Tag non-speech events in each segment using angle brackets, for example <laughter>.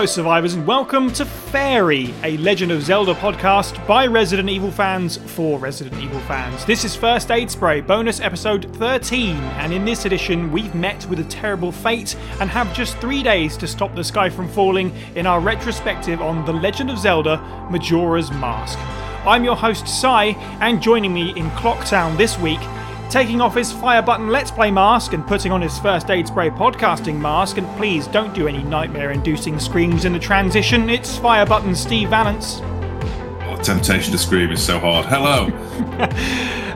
Hello, survivors, and welcome to Fairy, a Legend of Zelda podcast by Resident Evil fans for Resident Evil fans. This is First Aid Spray, bonus episode 13, and in this edition, we've met with a terrible fate and have just three days to stop the sky from falling in our retrospective on The Legend of Zelda Majora's Mask. I'm your host, Sai, and joining me in Clocktown this week taking off his fire button Let's Play mask and putting on his first aid spray podcasting mask. And please don't do any nightmare inducing screams in the transition. It's fire button Steve Valance. Oh, temptation to scream is so hard. Hello. <laughs>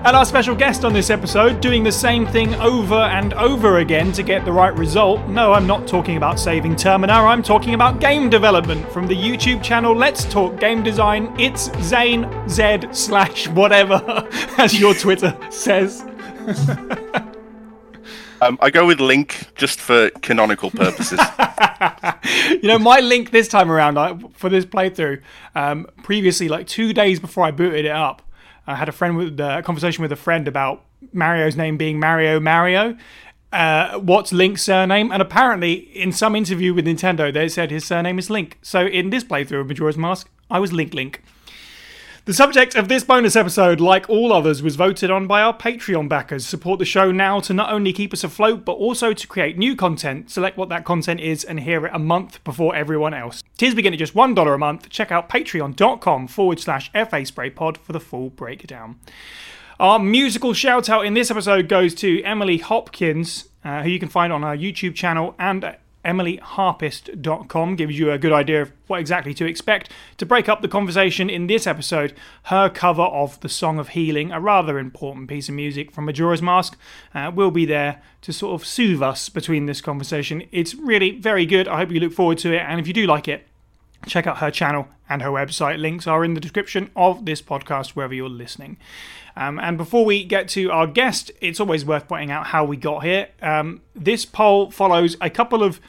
and our special guest on this episode, doing the same thing over and over again to get the right result. No, I'm not talking about saving Termina, I'm talking about game development from the YouTube channel Let's Talk Game Design. It's Zane Z slash whatever, <laughs> as your Twitter says. Um, I go with Link just for canonical purposes. <laughs> you know, my link this time around I, for this playthrough, um, previously, like two days before I booted it up, I had a friend with uh, a conversation with a friend about Mario's name being Mario Mario. Uh, what's Link's surname? And apparently, in some interview with Nintendo, they said his surname is Link. So in this playthrough of Majora's Mask, I was Link Link. The subject of this bonus episode, like all others, was voted on by our Patreon backers. Support the show now to not only keep us afloat, but also to create new content. Select what that content is and hear it a month before everyone else. Tiers begin at just $1 a month. Check out patreon.com forward slash FA Spray Pod for the full breakdown. Our musical shout out in this episode goes to Emily Hopkins, uh, who you can find on our YouTube channel and emilyharpist.com gives you a good idea of what exactly to expect. To break up the conversation in this episode, her cover of The Song of Healing, a rather important piece of music from Majora's Mask, uh, will be there to sort of soothe us between this conversation. It's really very good. I hope you look forward to it, and if you do like it, check out her channel and her website. Links are in the description of this podcast wherever you're listening. Um, and before we get to our guest, it's always worth pointing out how we got here. Um, this poll follows a couple of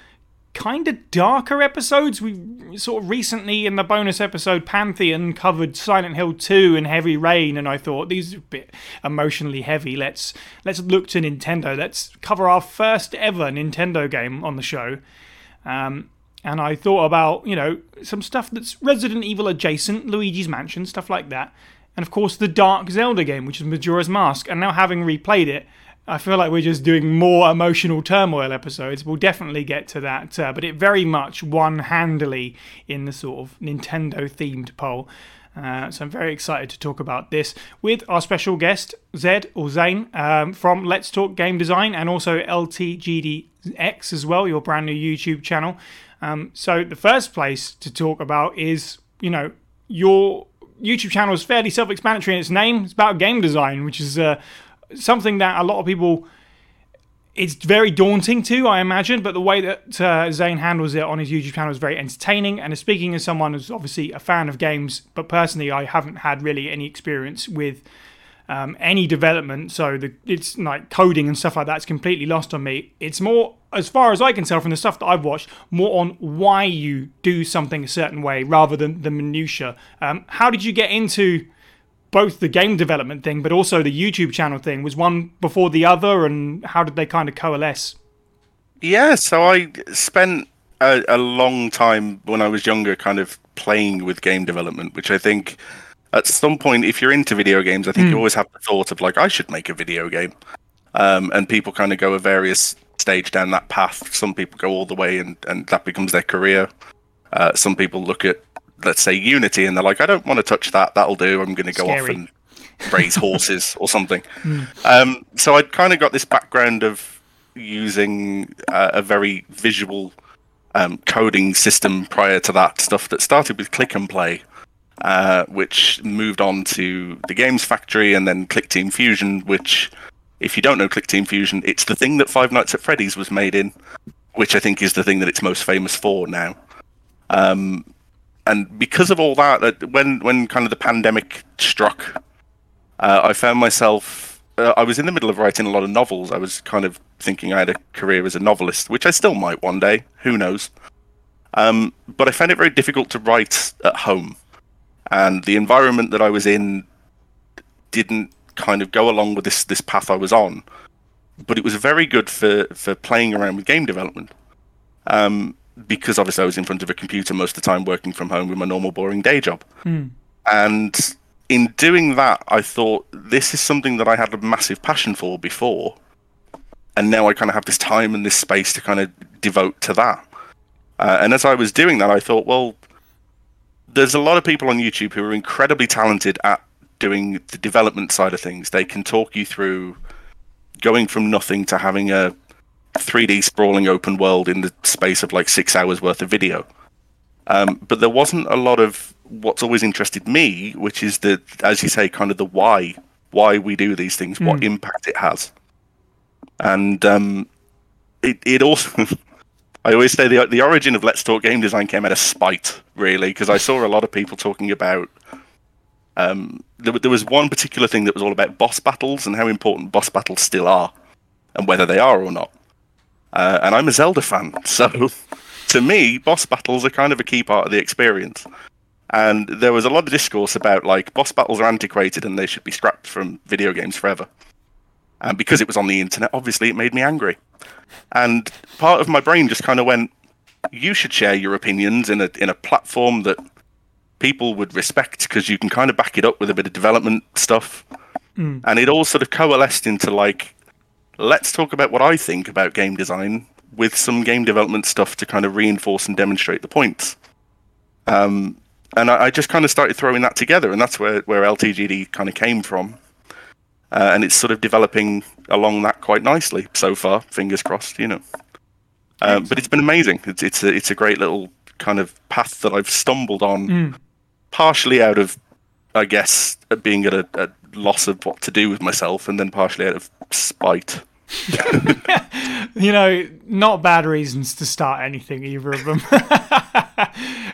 kind of darker episodes. We sort of recently in the bonus episode Pantheon covered Silent Hill 2 and Heavy Rain, and I thought these are a bit emotionally heavy. Let's let's look to Nintendo. Let's cover our first ever Nintendo game on the show. Um, and I thought about you know some stuff that's Resident Evil adjacent, Luigi's Mansion, stuff like that, and of course the Dark Zelda game, which is Majora's Mask. And now having replayed it. I feel like we're just doing more emotional turmoil episodes. We'll definitely get to that, uh, but it very much won handily in the sort of Nintendo themed poll. Uh, so I'm very excited to talk about this with our special guest Zed or Zane um, from Let's Talk Game Design and also LTGDX as well, your brand new YouTube channel. Um, so the first place to talk about is you know your YouTube channel is fairly self-explanatory in its name. It's about game design, which is uh, something that a lot of people it's very daunting too, I imagine, but the way that uh, Zane handles it on his YouTube channel is very entertaining. And speaking as someone who's obviously a fan of games, but personally, I haven't had really any experience with um, any development, so the, it's like coding and stuff like that's completely lost on me. It's more, as far as I can tell from the stuff that I've watched, more on why you do something a certain way rather than the minutia. Um, how did you get into both the game development thing, but also the YouTube channel thing? Was one before the other, and how did they kind of coalesce? Yeah, so I spent a, a long time when I was younger, kind of playing with game development, which I think at some point, if you're into video games, I think mm. you hmm. always have the thought of like, I should make a video game. Um, and people kind of go a various stage down that path. Some people go all the way, and and that becomes their career. Uh, some people look at let's say Unity, and they're like, I don't want to touch that. That'll do. I'm going to go Scary. off and raise horses or something. <laughs> Mm. Um, so I kind of got this background of using uh, a very visual um, coding system prior to that stuff that started with Click and Play. Uh, which moved on to the Games Factory and then Clickteam Fusion, which, if you don't know Clickteam Fusion, it's the thing that Five Nights at Freddy's was made in, which I think is the thing that it's most famous for now. Um, and because of all that, when when kind of the pandemic struck, uh, I found myself. Uh, I was in the middle of writing a lot of novels. I was kind of thinking I had a career as a novelist, which I still might one day. Who knows? Um, but I found it very difficult to write at home, and the environment that I was in didn't kind of go along with this this path I was on. But it was very good for for playing around with game development. Um, because obviously I was in front of a computer most of the time, working from home with my normal boring day job. And in doing that, I thought this is something that I had a massive passion for before, and now I kind of have this time and this space to kind of devote to that. Uh, and as I was doing that, I thought, well, there's a lot of people on YouTube who are incredibly talented at doing the development side of things. They can talk you through going from nothing to having a 3D sprawling open world in the space of like six hours worth of video. Um, but there wasn't a lot of what's always interested me, which is the, as you say, kind of the why, why we do these things, what impact it has, and um, it it also. <laughs> I always say the the origin of Let's Talk Game Design came out of spite, really, because I saw a lot of people talking about. Um, there, there was one particular thing that was all about boss battles and how important boss battles still are, and whether they are or not. Uh, and I'm a Zelda fan, <laughs> so to me, boss battles are kind of a key part of the experience. And there was a lot of discourse about like boss battles are antiquated and they should be scrapped from video games forever. And because it was on the internet, obviously it made me angry. And part of my brain just kind of went, "You should share your opinions in a in a platform that people would respect because you can kind of back it up with a bit of development stuff." And it all sort of coalesced into like, let's talk about what I think about game design with some game development stuff to kind of reinforce and demonstrate the points. Um, and I, I just kind of started throwing that together, and that's where where LTGD kind of came from. Uh, and it's sort of developing along that quite nicely so far. Fingers crossed, you know. Um, but it's been amazing. It's it's a, it's a great little kind of path that I've stumbled on, partially out of, I guess, being at a, a loss of what to do with myself, and then partially out of spite. <laughs> <laughs> you know, not bad reasons to start anything, either of them. <laughs>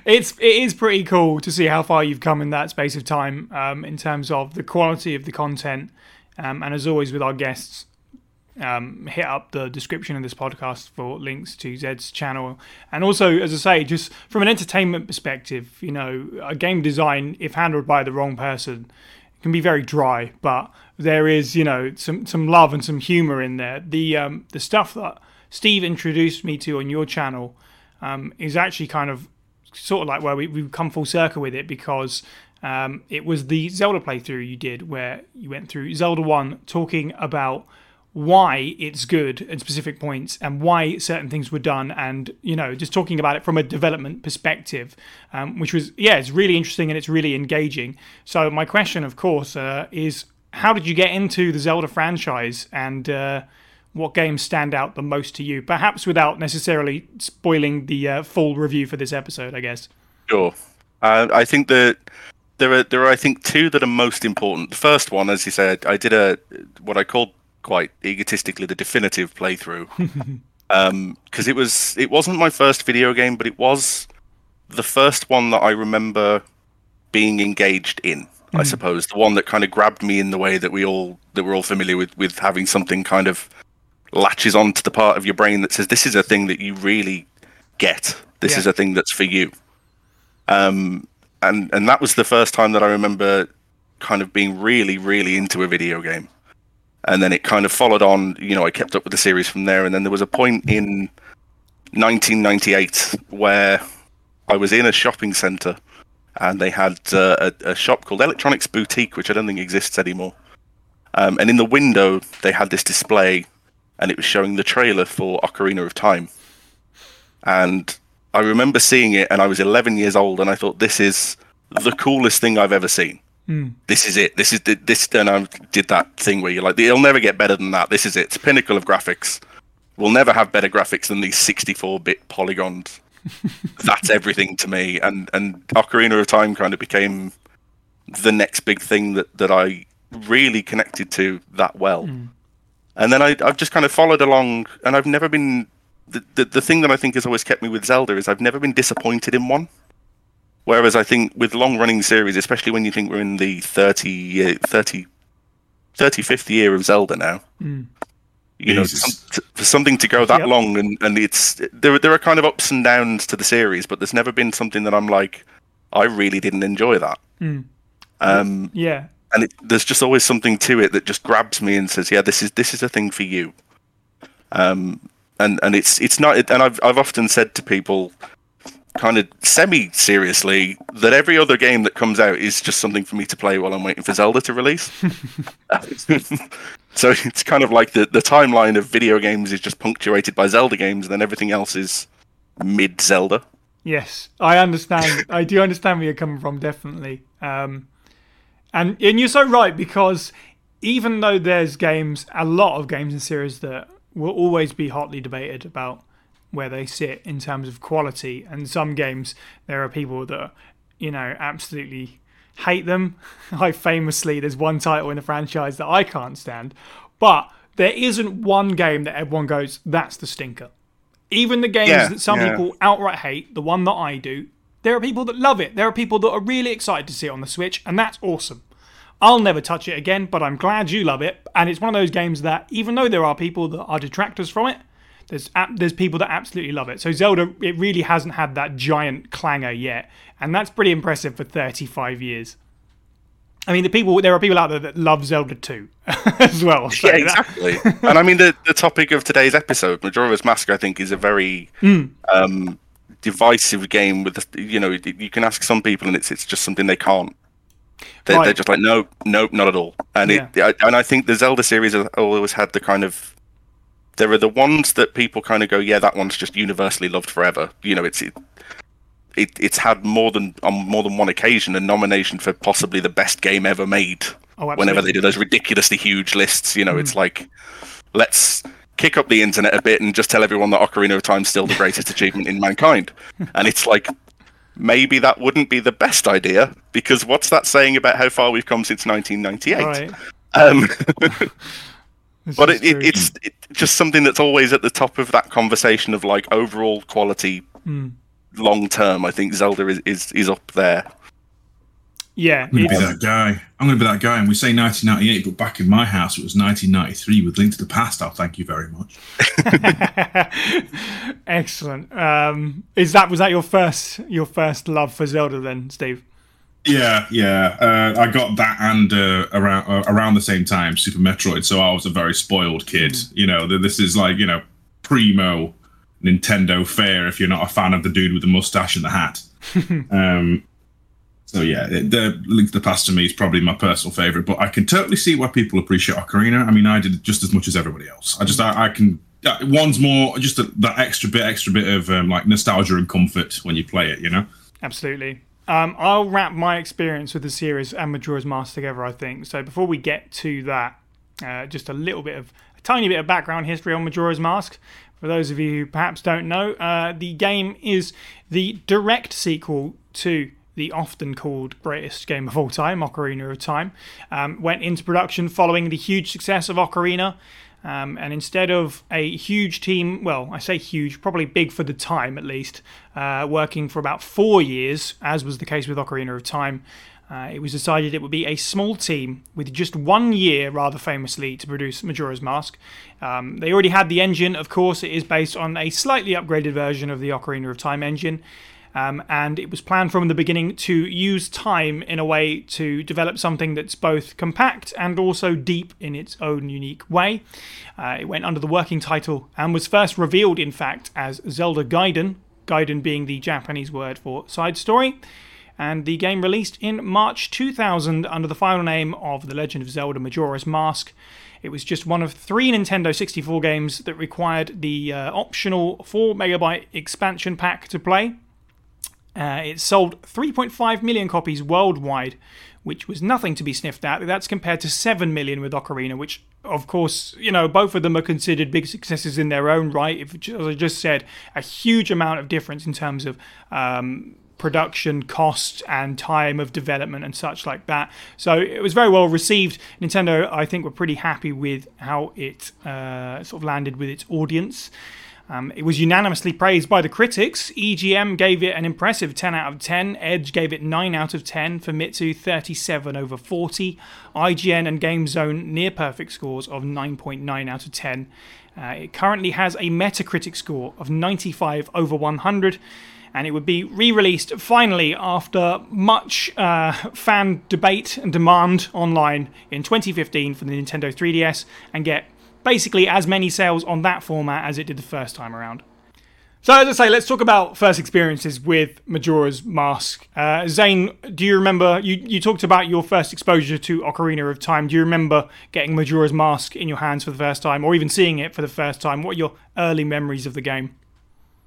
it's it is pretty cool to see how far you've come in that space of time um, in terms of the quality of the content. Um, and as always with our guests, um, hit up the description of this podcast for links to Zed's channel. And also, as I say, just from an entertainment perspective, you know, a game design, if handled by the wrong person, can be very dry, but there is, you know, some some love and some humor in there. The um, the stuff that Steve introduced me to on your channel um, is actually kind of sort of like where we, we've come full circle with it because um, it was the Zelda playthrough you did where you went through Zelda 1 talking about why it's good at specific points and why certain things were done and you know just talking about it from a development perspective um, which was yeah it's really interesting and it's really engaging. So my question of course uh, is how did you get into the zelda franchise and uh, what games stand out the most to you? Perhaps without necessarily spoiling the uh, full review for this episode i guess. Sure. Uh, I think that there are there are I think two that are most important. The first one, as you said, I did a what I called quite egotistically the definitive playthrough, <laughs> because it was it wasn't my first video game, but it was the first one that I remember being engaged in. I suppose the one that kind of grabbed me in the way that we all that we're all familiar with with having something kind of latches onto the part of your brain that says this is a thing that you really get. This Yeah. is a thing that's for you. Um, and and that was the first time that I remember kind of being really really into a video game. And then it kind of followed on. You know, I kept up with the series from there. And then there was a point in 1998 where I was in a shopping center and they had uh, a, a shop called Electronics Boutique, which I don't think exists anymore. Um, and in the window, they had this display, and it was showing the trailer for Ocarina of Time. And I remember seeing it, and I was 11 years old, and I thought, this is the coolest thing I've ever seen. Hmm. This is it. This is the, this. And I did that thing where you're like, it'll never get better than that. This is it. It's pinnacle of graphics. We'll never have better graphics than these 64-bit polygons. <laughs> That's everything to me. And and Ocarina of Time kind of became the next big thing that that I really connected to that well. Hmm. And then I, I've just kind of followed along, and I've never been. The, the, the thing that I think has always kept me with Zelda is I've never been disappointed in one. Whereas I think with long running series, especially when you think we're in the 30, year, 30 35th year of Zelda now, you know, some- t- for something to go that Yep. long and, and it's there, there are kind of ups and downs to the series, but there's never been something that I'm like, I really didn't enjoy that. Um, yeah and it, there's just always something to it that just grabs me and says, "Yeah, this is this is a thing for you." Um, and and it's it's not. And I've I've often said to people, kind of semi seriously, that every other game that comes out is just something for me to play while I'm waiting for Zelda to release. <laughs> so it's kind of like the the timeline of video games is just punctuated by Zelda games, and then everything else is mid Zelda. Yes, I understand. <laughs> I do understand where you're coming from, definitely. Um, and and you're so right because even though there's games, a lot of games in series that will always be hotly debated about where they sit in terms of quality, and some games there are people that you know absolutely hate them. <laughs> I famously, there's one title in the franchise that I can't stand, but there isn't one game that everyone goes, "That's the stinker." Even the games Yeah, that some yeah. people outright hate, the one that I do, there are people that love it. There are people that are really excited to see it on the Switch, and that's awesome. I'll never touch it again, but I'm glad you love it. And it's one of those games that, even though there are people that are detractors from it, there's there's people that absolutely love it. So Zelda, it really hasn't had that giant clangor yet, and that's pretty impressive for 35 years. I mean, the people there are people out there that love Zelda 2 <laughs> as well. So Yeah, exactly. <laughs> and I mean, the, the topic of today's episode, Majora's Mask, I think, is a very um, divisive game. With the, you know, you can ask some people, and it's it's just something they can't. They're, Right. they're just like, no, no, not at all. And it, I, and I think the Zelda series has always had the kind of. There are the ones that people kind of go, yeah, that one's just universally loved forever. You know, it's it, it it's had more than on more than one occasion a nomination for possibly the best game ever made Oh, whenever they do those ridiculously huge lists. You know, it's hmm. like let's kick up the internet a bit and just tell everyone that Ocarina of Time's still the greatest <laughs> achievement in mankind. And it's like maybe that wouldn't be the best idea because what's that saying about how far we've come since 1998? Right. Um, <laughs> but it, it, it's it, just something that's always at the top of that conversation of like overall quality. Long term, I think Zelda is, is, is up there. Yeah. I'm to be that guy. I'm to be that guy. And we say 1998, but back in my house, it was 1993 with Link to the Past. I'll thank you very much. <laughs> Excellent. Um, is that was that your first your first love for Zelda then, Steve? Yeah, yeah. Uh, I got that and uh, around uh, around the same time, Super Metroid. So I was a very spoiled kid. You know, this is like you know primo Nintendo fare if you're not a fan of the dude with the mustache and the hat. <laughs> um, so yeah, the Link to the Past to me is probably my personal favorite. But I can totally see why people appreciate Ocarina. I mean, I did just as much as everybody else. I just I, I can. uh, One's more just a, that extra bit, extra bit of um, like nostalgia and comfort when you play it. You know. Absolutely. Um, I'll wrap my experience with the series and Majora's Mask together, I think. So before we get to that, uh, just a little bit of a tiny bit of background history on Majora's Mask. For those of you who perhaps don't know, uh, the game is the direct sequel to the often called greatest game of all time, Ocarina of Time. Um, went into production following the huge success of Ocarina. Um, and instead of a huge team, well, I say huge, probably big for the time at least, uh, working for about four years, as was the case with Ocarina of Time, uh, it was decided it would be a small team with just one year, rather famously, to produce Majora's Mask. Um, they already had the engine, of course, it is based on a slightly upgraded version of the Ocarina of Time engine. Um, and it was planned from the beginning to use time in a way to develop something that's both compact and also deep in its own unique way. Uh, it went under the working title and was first revealed, in fact, as Zelda Gaiden, Gaiden being the Japanese word for side story. And the game released in March 2000 under the final name of The Legend of Zelda Majora's Mask. It was just one of three Nintendo 64 games that required the uh, optional 4 megabyte expansion pack to play. Uh, it sold 3.5 million copies worldwide, which was nothing to be sniffed at. That's compared to 7 million with Ocarina, which, of course, you know, both of them are considered big successes in their own right. If, as I just said, a huge amount of difference in terms of um, production cost and time of development and such like that. So it was very well received. Nintendo, I think, were pretty happy with how it uh, sort of landed with its audience. Um, it was unanimously praised by the critics. EGM gave it an impressive 10 out of 10. Edge gave it 9 out of 10. for Famitsu 37 over 40. IGN and GameZone near perfect scores of 9.9 out of 10. Uh, it currently has a Metacritic score of 95 over 100 and it would be re-released finally after much uh, fan debate and demand online in 2015 for the Nintendo 3DS and get basically as many sales on that format as it did the first time around. So, as I say, let's talk about first experiences with Majora's Mask. Uh, Zane, do you remember? You, you talked about your first exposure to Ocarina of Time. Do you remember getting Majora's Mask in your hands for the first time, or even seeing it for the first time? What are your early memories of the game?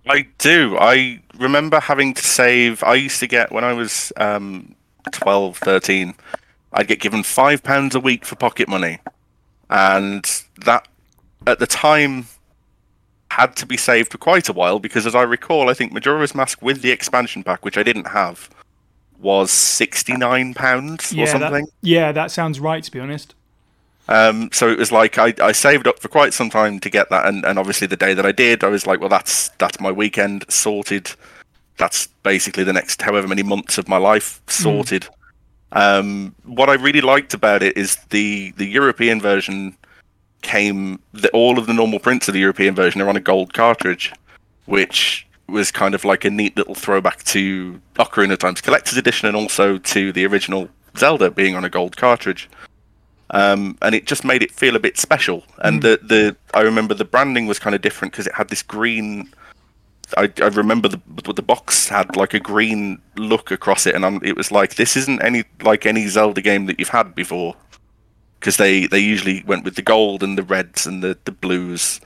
I do. I remember having to save. I used to get, when I was um, 12, 13, I'd get given £5 a week for pocket money. And that, at the time, had to be saved for quite a while because, as I recall, I think Majora's Mask with the expansion pack, which I didn't have, was sixty-nine pounds yeah, or something. That, yeah, that sounds right. To be honest. Um, so it was like I, I saved up for quite some time to get that, and, and obviously the day that I did, I was like, well, that's that's my weekend sorted. That's basically the next however many months of my life sorted. Mm. Um, what I really liked about it is the the European version came the, all of the normal prints of the European version are on a gold cartridge, which was kind of like a neat little throwback to Ocarina of Time's Collector's Edition and also to the original Zelda being on a gold cartridge. Um, and it just made it feel a bit special. And mm. the the I remember the branding was kind of different because it had this green. I, I remember the the box had like a green look across it, and I'm, it was like this isn't any like any Zelda game that you've had before because they, they usually went with the gold and the reds and the, the blues.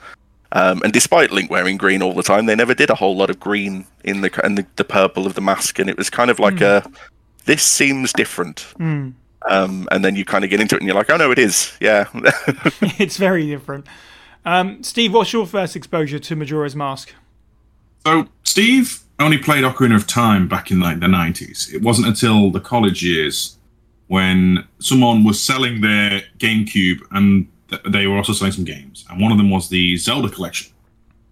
Um, and despite Link wearing green all the time, they never did a whole lot of green in the and the, the purple of the mask, and it was kind of like mm. a this seems different. Mm. Um, and then you kind of get into it, and you're like, oh no, it is, yeah. <laughs> it's very different. Um, Steve, what's your first exposure to Majora's Mask? So Steve only played Ocarina of Time back in like the 90s. It wasn't until the college years when someone was selling their GameCube and th- they were also selling some games, and one of them was the Zelda collection.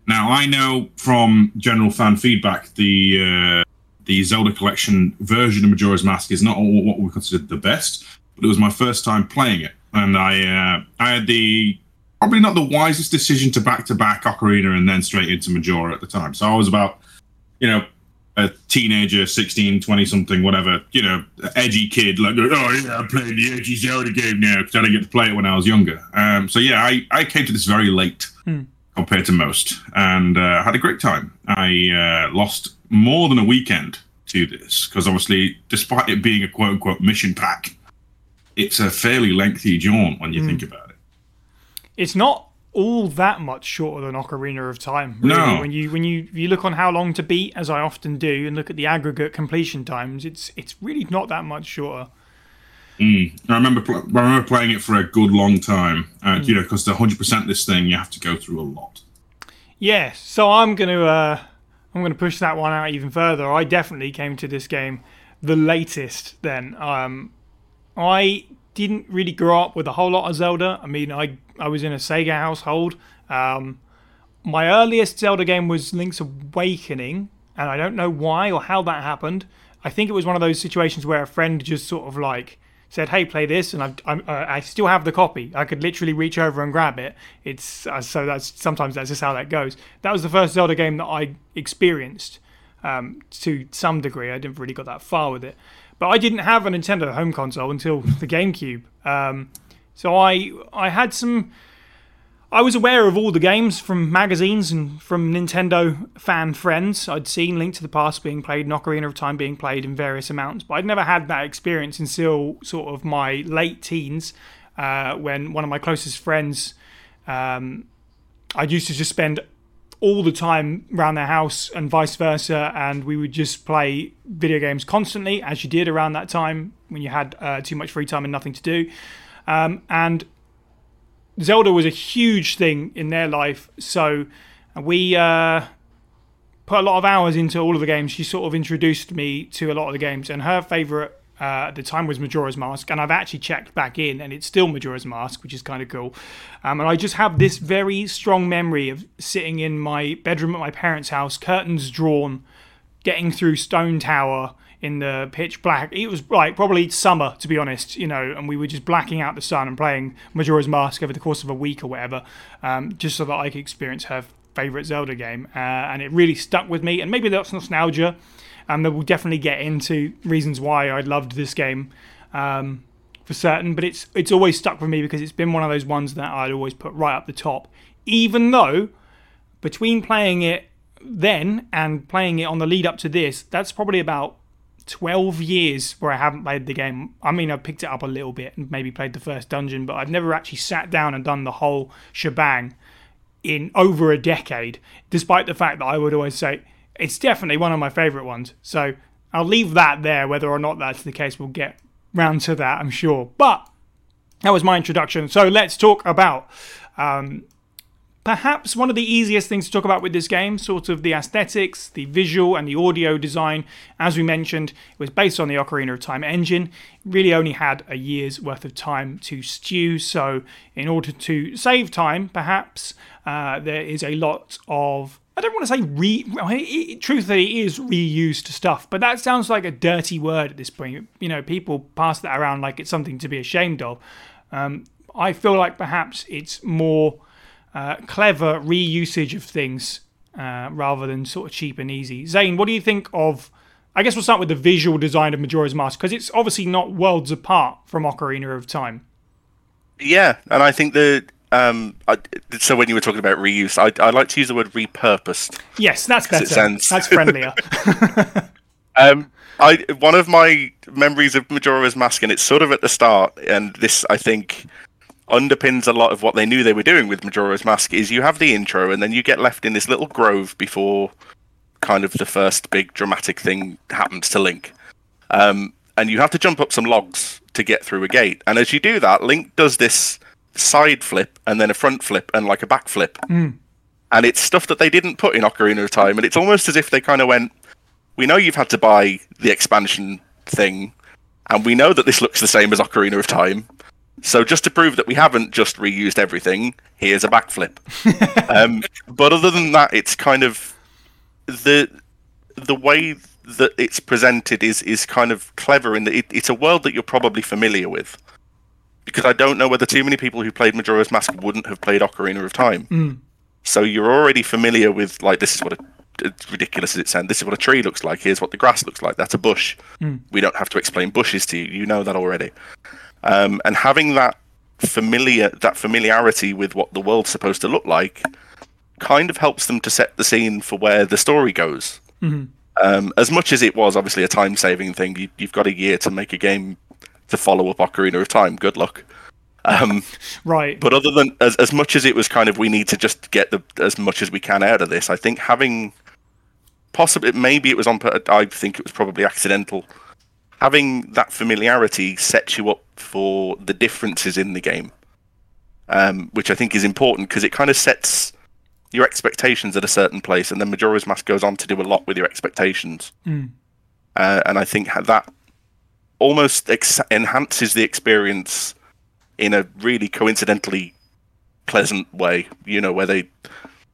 Now I know from general fan feedback the uh, the Zelda collection version of Majora's Mask is not what we consider the best, but it was my first time playing it, and I uh, I had the probably not the wisest decision to back to back Ocarina and then straight into Majora at the time. So I was about you know a teenager, 16, 20 something, whatever, you know, edgy kid, like, oh, yeah, I'm playing the edgy Zelda game now because I didn't get to play it when I was younger. Um, so, yeah, I, I came to this very late hmm. compared to most and uh, had a great time. I uh, lost more than a weekend to this because, obviously, despite it being a quote unquote mission pack, it's a fairly lengthy jaunt when you hmm. think about it. It's not all that much shorter than Ocarina of Time. Really. No. When you when you you look on how long to beat, as I often do, and look at the aggregate completion times, it's it's really not that much shorter. Mm. I remember I remember playing it for a good long time. Uh, mm. You know, because hundred percent this thing, you have to go through a lot. Yeah, so I'm gonna uh, I'm gonna push that one out even further. I definitely came to this game the latest. Then um, I didn't really grow up with a whole lot of Zelda. I mean, I I was in a Sega household. Um, my earliest Zelda game was Link's Awakening, and I don't know why or how that happened. I think it was one of those situations where a friend just sort of like said, "Hey, play this," and I'm, uh, I still have the copy. I could literally reach over and grab it. It's uh, so that's sometimes that's just how that goes. That was the first Zelda game that I experienced um, to some degree. I didn't really got that far with it, but I didn't have a Nintendo home console until the GameCube. Um, so I I had some. I was aware of all the games from magazines and from Nintendo fan friends. I'd seen Link to the Past being played, and Ocarina of Time being played in various amounts, but I'd never had that experience until sort of my late teens, uh, when one of my closest friends, um, I used to just spend all the time around their house and vice versa, and we would just play video games constantly, as you did around that time when you had uh, too much free time and nothing to do. Um, and Zelda was a huge thing in their life, so we uh, put a lot of hours into all of the games. She sort of introduced me to a lot of the games, and her favorite uh, at the time was Majora's Mask, and I've actually checked back in, and it's still Majora's Mask, which is kind of cool. Um, and I just have this very strong memory of sitting in my bedroom at my parents' house, curtains drawn, getting through Stone Tower in the pitch black. It was like probably summer, to be honest, you know, and we were just blacking out the sun and playing Majora's Mask over the course of a week or whatever, um, just so that I could experience her favorite Zelda game. Uh, and it really stuck with me. And maybe that's nostalgia. And um, we'll definitely get into reasons why I loved this game. Um, for certain, but it's it's always stuck with me because it's been one of those ones that I'd always put right up the top. Even though between playing it then and playing it on the lead up to this, that's probably about 12 years where I haven't played the game. I mean, I picked it up a little bit and maybe played the first dungeon, but I've never actually sat down and done the whole shebang in over a decade, despite the fact that I would always say it's definitely one of my favourite ones. So I'll leave that there. Whether or not that's the case, we'll get round to that, I'm sure. But that was my introduction. So let's talk about um, perhaps one of the easiest things to talk about with this game, sort of the aesthetics, the visual, and the audio design. As we mentioned, it was based on the Ocarina of Time engine. Really only had a year's worth of time to stew, so in order to save time, perhaps, uh, there is a lot of I don't want to say re. Truthfully, it is reused stuff, but that sounds like a dirty word at this point. You know, people pass that around like it's something to be ashamed of. Um, I feel like perhaps it's more uh, clever reusage of things uh, rather than sort of cheap and easy. Zane, what do you think of? I guess we'll start with the visual design of Majora's Mask because it's obviously not worlds apart from Ocarina of Time. Yeah, and I think that um, I, so when you were talking about reuse, I, I like to use the word repurposed. Yes, that's better. Sounds... That's friendlier. <laughs> <laughs> um, I one of my memories of Majora's Mask, and it's sort of at the start, and this I think underpins a lot of what they knew they were doing with Majora's Mask is you have the intro and then you get left in this little grove before kind of the first big dramatic thing happens to Link. Um, and you have to jump up some logs to get through a gate. And as you do that, Link does this side flip and then a front flip and like a back flip. Mm. And it's stuff that they didn't put in Ocarina of Time. And it's almost as if they kind of went, We know you've had to buy the expansion thing, and we know that this looks the same as Ocarina of Time. So just to prove that we haven't just reused everything, here's a backflip. <laughs> um, but other than that, it's kind of the the way that it's presented is is kind of clever in that it, it's a world that you're probably familiar with. Because I don't know whether too many people who played Majora's Mask wouldn't have played Ocarina of Time. Mm. So you're already familiar with like this is what a it's ridiculous as it sounds. This is what a tree looks like. Here's what the grass looks like. That's a bush. Mm. We don't have to explain bushes to you. You know that already. Um, and having that familiar that familiarity with what the world's supposed to look like kind of helps them to set the scene for where the story goes. Mm-hmm. Um, as much as it was obviously a time saving thing, you, have got a year to make a game to follow up Ocarina of Time. Good luck. Um, <laughs> right. But other than as as much as it was kind of we need to just get the as much as we can out of this, I think having possibly maybe it was on. I think it was probably accidental having that familiarity sets you up for the differences in the game, um, which I think is important because it kind of sets your expectations at a certain place, and then Majora's Mask goes on to do a lot with your expectations. Mm. Uh, and I think that almost ex- enhances the experience in a really coincidentally pleasant way. You know, where they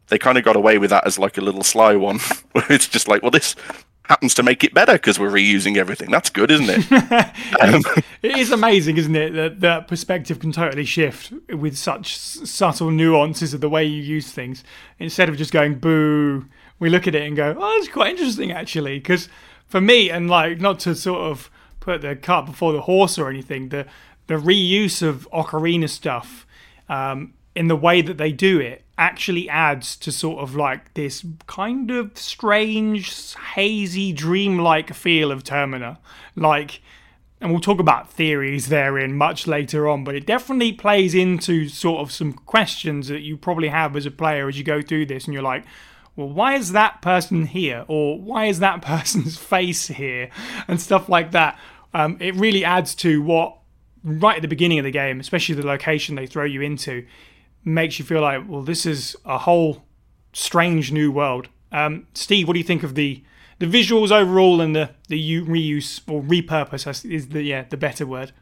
they kind of got away with that as like a little sly one, <laughs> where it's just like, well, this happens to make it better because we're reusing everything. That's good, isn't it? <laughs> um, <laughs> it is amazing, isn't it, that that perspective can totally shift with such subtle nuances of the way you use things. Instead of just going boo, we look at it and go, "Oh, that's quite interesting, actually." Because for me, and like not to sort of put the cart before the horse or anything, the the reuse of ocarina stuff um, in the way that they do it actually adds to sort of like this kind of strange, hazy, dreamlike feel of Termina. Like, and we'll talk about theories therein much later on, but it definitely plays into sort of some questions that you probably have as a player as you go through this, and you're like, well, why is that person here? Or why is that <laughs> person's face here? And stuff like that. Um, it really adds to what, right at the beginning of the game, especially the location they throw you into, makes you feel like, well, this is a whole strange new world. Um, Steve, what do you think of the the visuals overall and the the reuse or repurpose is the yeah the better word?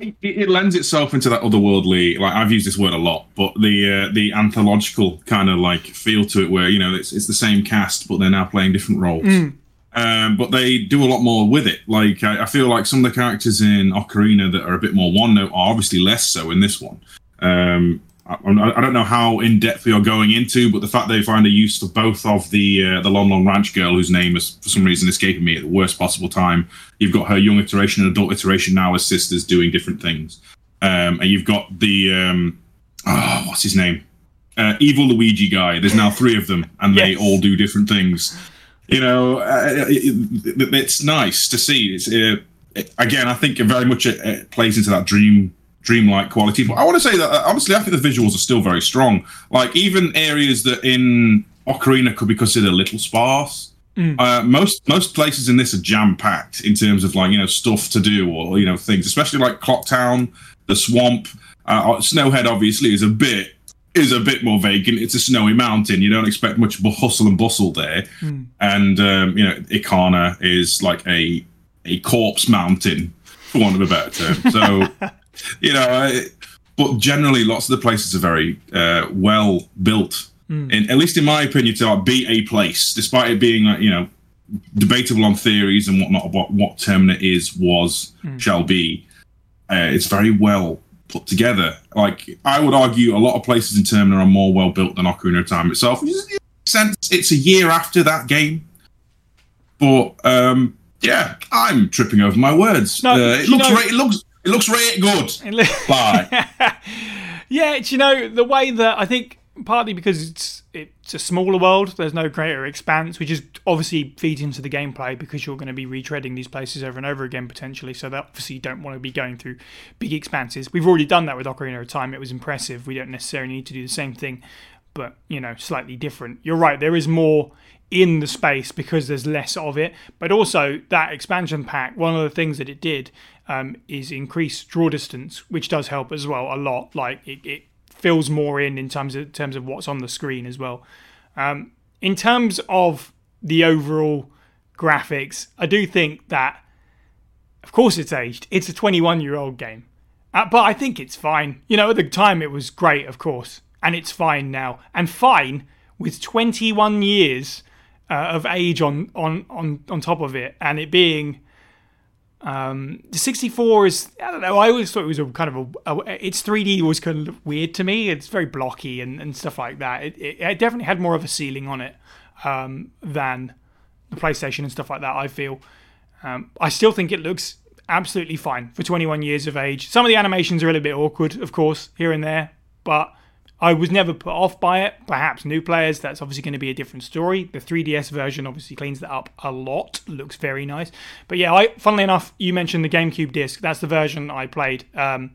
It, it, lends itself into that otherworldly. Like I've used this word a lot, but the uh, the anthological kind of like feel to it, where you know it's it's the same cast, but they're now playing different roles. Mm. Um, but they do a lot more with it. Like I, I, feel like some of the characters in Ocarina that are a bit more one note are obviously less so in this one. Um, I, I don't know how in depth you're going into, but the fact they find a use for both of the uh, the Lon Lon Ranch girl, whose name is for some reason escaping me at the worst possible time. You've got her young iteration and adult iteration now as sisters doing different things, um, and you've got the um, oh, what's his name, uh, evil Luigi guy. There's now three of them, and they all do different things. You know, uh, it, it- it's nice to see. It's uh, again, I think very much it, it plays into that dream dreamlike quality. But I want to say that uh, honestly, I think the visuals are still very strong. Like even areas that in Ocarina could be considered a little sparse. Uh, most most places in this are jam packed in terms of like you know stuff to do or you know things, especially like Clocktown, the swamp. Uh, Snowhead obviously is a bit is a bit more vacant. It's a snowy mountain. You don't expect much hustle and bustle there. And um, you know, Ikana is like a a corpse mountain, for want of a better term. So, <laughs> you know, I, but generally, lots of the places are very uh, well built. In, at least in my opinion, to like, be a place, despite it being like you know debatable on theories and whatnot about what Termina is, was, shall be. Uh, it's very well put together. Like I would argue, a lot of places in Termina are more well built than Ocarina of Time itself. Is, sense, it's a year after that game, but um, yeah, I'm tripping over my words. No, uh, it looks know- re- it looks it looks really good. <laughs> Bye. <laughs> yeah, it's, you know the way that I think partly because it's it's a smaller world. There's no greater expanse, which is obviously feeds into the gameplay because you're going to be retreading these places over and over again potentially. So they obviously don't want to be going through big expanses. We've already done that with Ocarina of Time. It was impressive. We don't necessarily need to do the same thing, but you know, slightly different. You're right. There is more in the space because there's less of it. But also that expansion pack, one of the things that it did um, is increase draw distance, which does help as well a lot. Like it, it fills more in in terms of in terms of what's on the screen as well. Um, in terms of the overall graphics, I do think that, of course, it's aged. It's a 21 year old game, uh, but I think it's fine. You know, at the time it was great, of course, and it's fine now, and fine with 21 years uh, of age on on on on top of it, and it being. Um, the 64 is I don't know. I always thought it was a kind of a, a its 3D was kind of weird to me. It's very blocky and, and stuff like that. It, it, it definitely had more of a ceiling on it um, than the PlayStation and stuff like that. I feel. Um, I still think it looks absolutely fine for 21 years of age. Some of the animations are a little bit awkward, of course, here and there, but I was never put off by it. Perhaps new players, that's obviously going to be a different story. The 3DS version obviously cleans that up a lot, looks very nice. But yeah, I, funnily enough, you mentioned the GameCube disc. That's the version I played, um,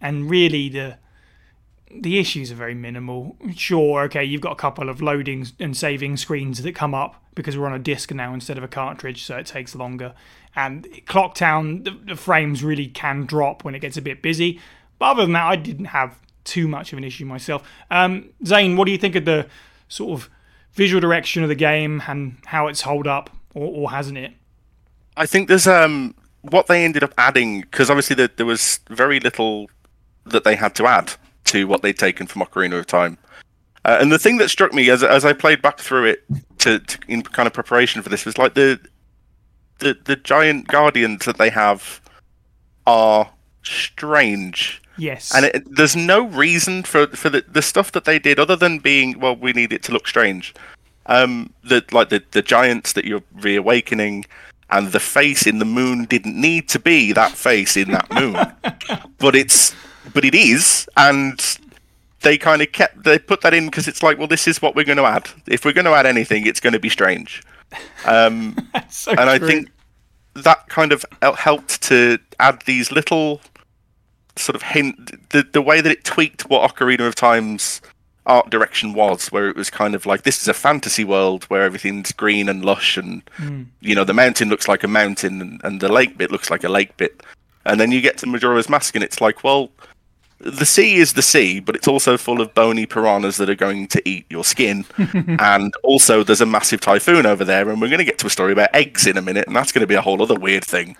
and really the the issues are very minimal. Sure, okay, you've got a couple of loading and saving screens that come up because we're on a disc now instead of a cartridge, so it takes longer. And Clocktown, the, the frames really can drop when it gets a bit busy. But other than that, I didn't have too much of an issue myself. Um, Zane, what do you think of the sort of visual direction of the game and how it's hold up, or, or hasn't it? I think there's um what they ended up adding because obviously there, there was very little that they had to add to what they'd taken from Ocarina of Time. Uh, and the thing that struck me as as I played back through it to, to in kind of preparation for this was like the the the giant guardians that they have are strange. Yes. And it, there's no reason for for the, the stuff that they did other than being well, we need it to look strange. Um, the like the the giants that you're reawakening, and the face in the moon didn't need to be that face in that moon, <laughs> but it's but it is, and they kind of kept they put that in because it's like, well, this is what we're going to add. If we're going to add anything, it's going to be strange. Um, <laughs> so and I think that kind of helped to add these little sort of hint the the way that it tweaked what Ocarina of Time's art direction was, where it was kind of like this is a fantasy world where everything's green and lush, and you know the mountain looks like a mountain, and, and the lake bit looks like a lake bit, and then you get to Majora's Mask, and it's like, well, the sea is the sea, but it's also full of bony piranhas that are going to eat your skin. <laughs> and also, there's a massive typhoon over there, and we're going to get to a story about eggs in a minute, and that's going to be a whole other weird thing.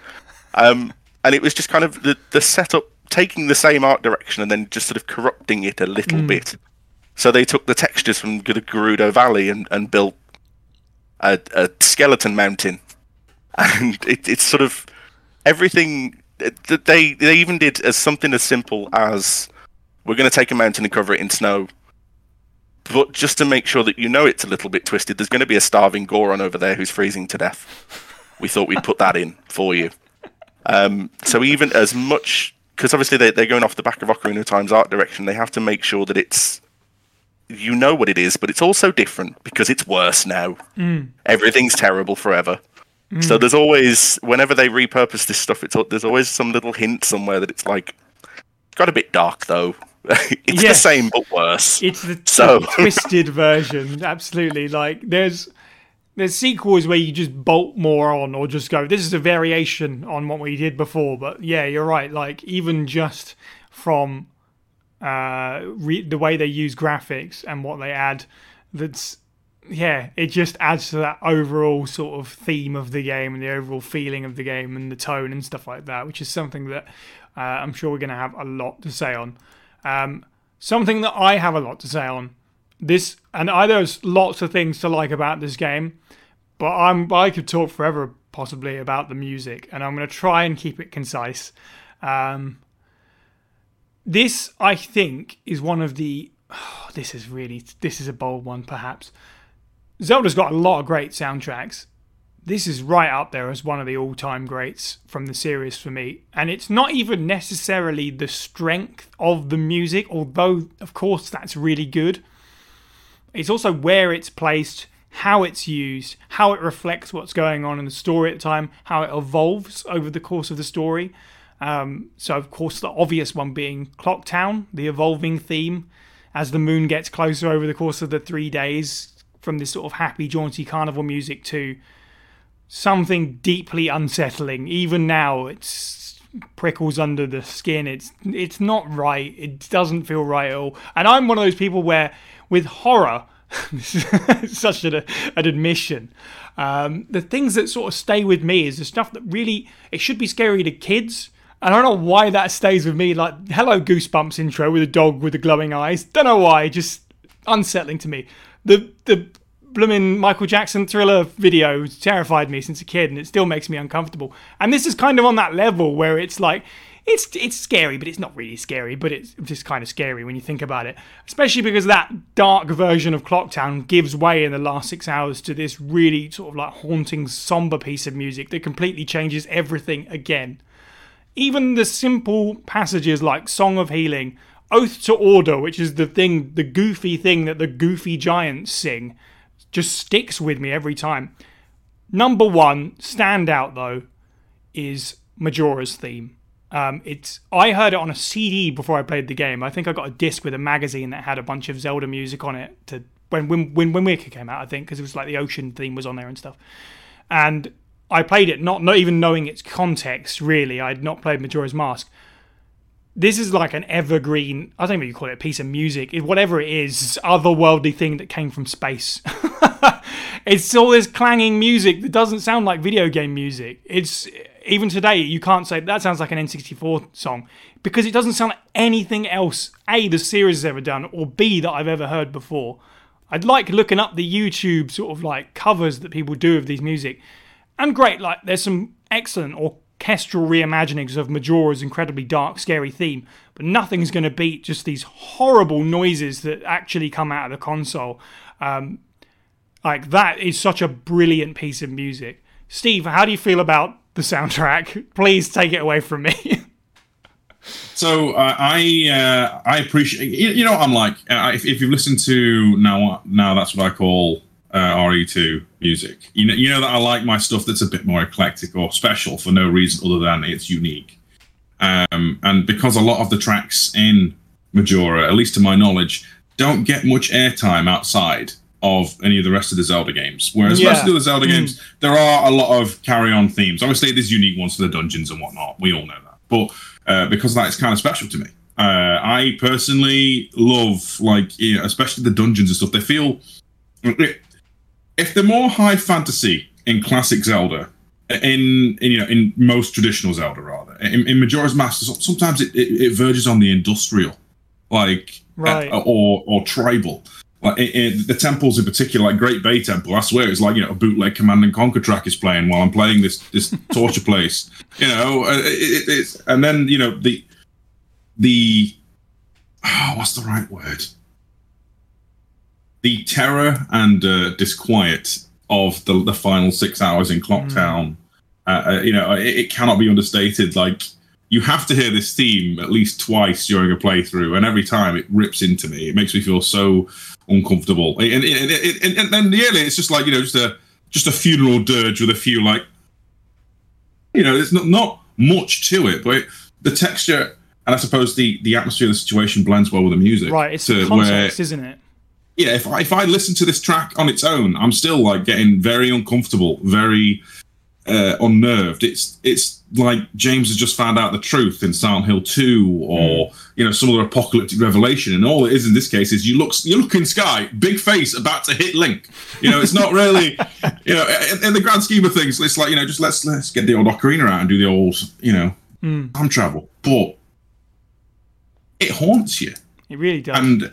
Um, and it was just kind of the, the setup taking the same art direction and then just sort of corrupting it a little bit. So they took the textures from the Gerudo Valley and, and built a, a skeleton mountain. <laughs> And it, it's sort of everything that they they even did as something as simple as We're going to take a mountain and cover it in snow. But just to make sure that you know it's a little bit twisted, there's going to be a starving Goron over there who's freezing to death. We thought we'd put that in for you. Um, so even as much, because obviously they, they're going off the back of Ocarina of Time's art direction, they have to make sure that it's you know what it is, but it's also different because it's worse now. Mm. Everything's terrible forever. So there's always, whenever they repurpose this stuff, it's there's always some little hint somewhere that it's like got a bit dark though. <laughs> it's the same but worse. It's the So- twisted version, absolutely. Like there's there's is where you just bolt more on, or just go, this is a variation on what we did before. But yeah, you're right. Like even just from uh, re- the way they use graphics and what they add, that's yeah, it just adds to that overall sort of theme of the game and the overall feeling of the game and the tone and stuff like that, which is something that uh, I'm sure we're going to have a lot to say on. Um, something that I have a lot to say on this, and I there's lots of things to like about this game, but I'm I could talk forever possibly about the music, and I'm going to try and keep it concise. Um, this I think is one of the. <sighs> this is really this is a bold one perhaps. Zelda's got a lot of great soundtracks. This is right up there as one of the all-time greats from the series for me, and it's not even necessarily the strength of the music, although of course that's really good. It's also where it's placed, how it's used, how it reflects what's going on in the story at the time, how it evolves over the course of the story. Um, so, of course, the obvious one being Clock Town, the evolving theme as the moon gets closer over the course of the three days, from this sort of happy, jaunty carnival music to something deeply unsettling. Even now, it's prickles under the skin. It's it's not right. It doesn't feel right at all. And I'm one of those people where, with horror, this <laughs> is such an, an admission. Um, the things that sort of stay with me is the stuff that really it should be scary to kids. And I don't know why that stays with me. Like hello goosebumps intro with a dog with the glowing eyes. Don't know why. Just unsettling to me. The the blooming Michael Jackson thriller video terrified me since a kid, and it still makes me uncomfortable. And this is kind of on that level where it's like it's it's scary, but it's not really scary, but it's just kind of scary when you think about it. Especially because that dark version of Clocktown gives way in the last six hours to this really sort of like haunting, somber piece of music that completely changes everything again. Even the simple passages like Song of Healing, Oath to Order, which is the thing, the goofy thing that the goofy giants sing, just sticks with me every time. Number one standout though is Majora's theme. Um, it's I heard it on a CD before I played the game. I think I got a disc with a magazine that had a bunch of Zelda music on it to when when when when Wicker came out. I think because it was like the ocean theme was on there and stuff. And I played it not not even knowing its context. Really, I had not played Majora's Mask. This is like an evergreen. I don't know what you call it a piece of music. Whatever it is, otherworldly thing that came from space. <laughs> it's all this clanging music that doesn't sound like video game music. It's even today you can't say that sounds like an N64 song because it doesn't sound like anything else. A the series has ever done, or B that I've ever heard before. I'd like looking up the YouTube sort of like covers that people do of these music, and great. Like there's some excellent orchestral reimaginings of Majora's incredibly dark, scary theme, but nothing's going to beat just these horrible noises that actually come out of the console. Um, like that is such a brilliant piece of music. Steve, how do you feel about the soundtrack? <laughs> Please take it away from me. <laughs> So uh, I uh, I appreciate you, you know I'm like. Uh, if, if you've listened to now now that's what I call uh, RE2 music. You know you know that I like my stuff that's a bit more eclectic or special for no reason other than it's unique. Um, and because a lot of the tracks in Majora, at least to my knowledge, don't get much airtime outside of any of the rest of the Zelda games. Whereas Yeah. most of the Zelda games, there are a lot of carry-on themes. Obviously, there's unique ones for the dungeons and whatnot. We all know that. But uh, because that, it's kind of special to me. Uh, I personally love, like, you know, especially the dungeons and stuff. They feel, if they're more high fantasy in classic Zelda, in, in you know in most traditional Zelda rather, in, in Majora's Mask, sometimes it, it, it verges on the industrial, like Right. uh, or or tribal. Like in, in the temples in particular, like Great Bay Temple, I swear it's like you know a bootleg Command and Conquer track is playing while I'm playing this this <laughs> torture place. You know, uh, it, it's and then you know the the oh, what's the right word? The terror and uh, disquiet of the the final six hours in Clocktown. Uh, uh, you know, it, it cannot be understated. Like you have to hear this theme at least twice during a playthrough, and every time it rips into me. It makes me feel so uncomfortable. And, and, then nearly it's just like you know, just a just a funeral dirge with a few like, you know, there's not not much to it, but it, the texture and I suppose the the atmosphere of the situation blends well with the music. Right, it's the context, isn't it? Yeah, if I, if I listen to this track on its own, I'm still like getting very uncomfortable, very uh, unnerved. It's it's like James has just found out the truth in Silent Hill 2 or you know some other apocalyptic revelation, and all it is in this case is you look you look in sky, big face about to hit Link. You know, it's not really <laughs> you know in, in the grand scheme of things, it's like you know just let's let's get the old ocarina out and do the old you know time travel, but it haunts you It really does. and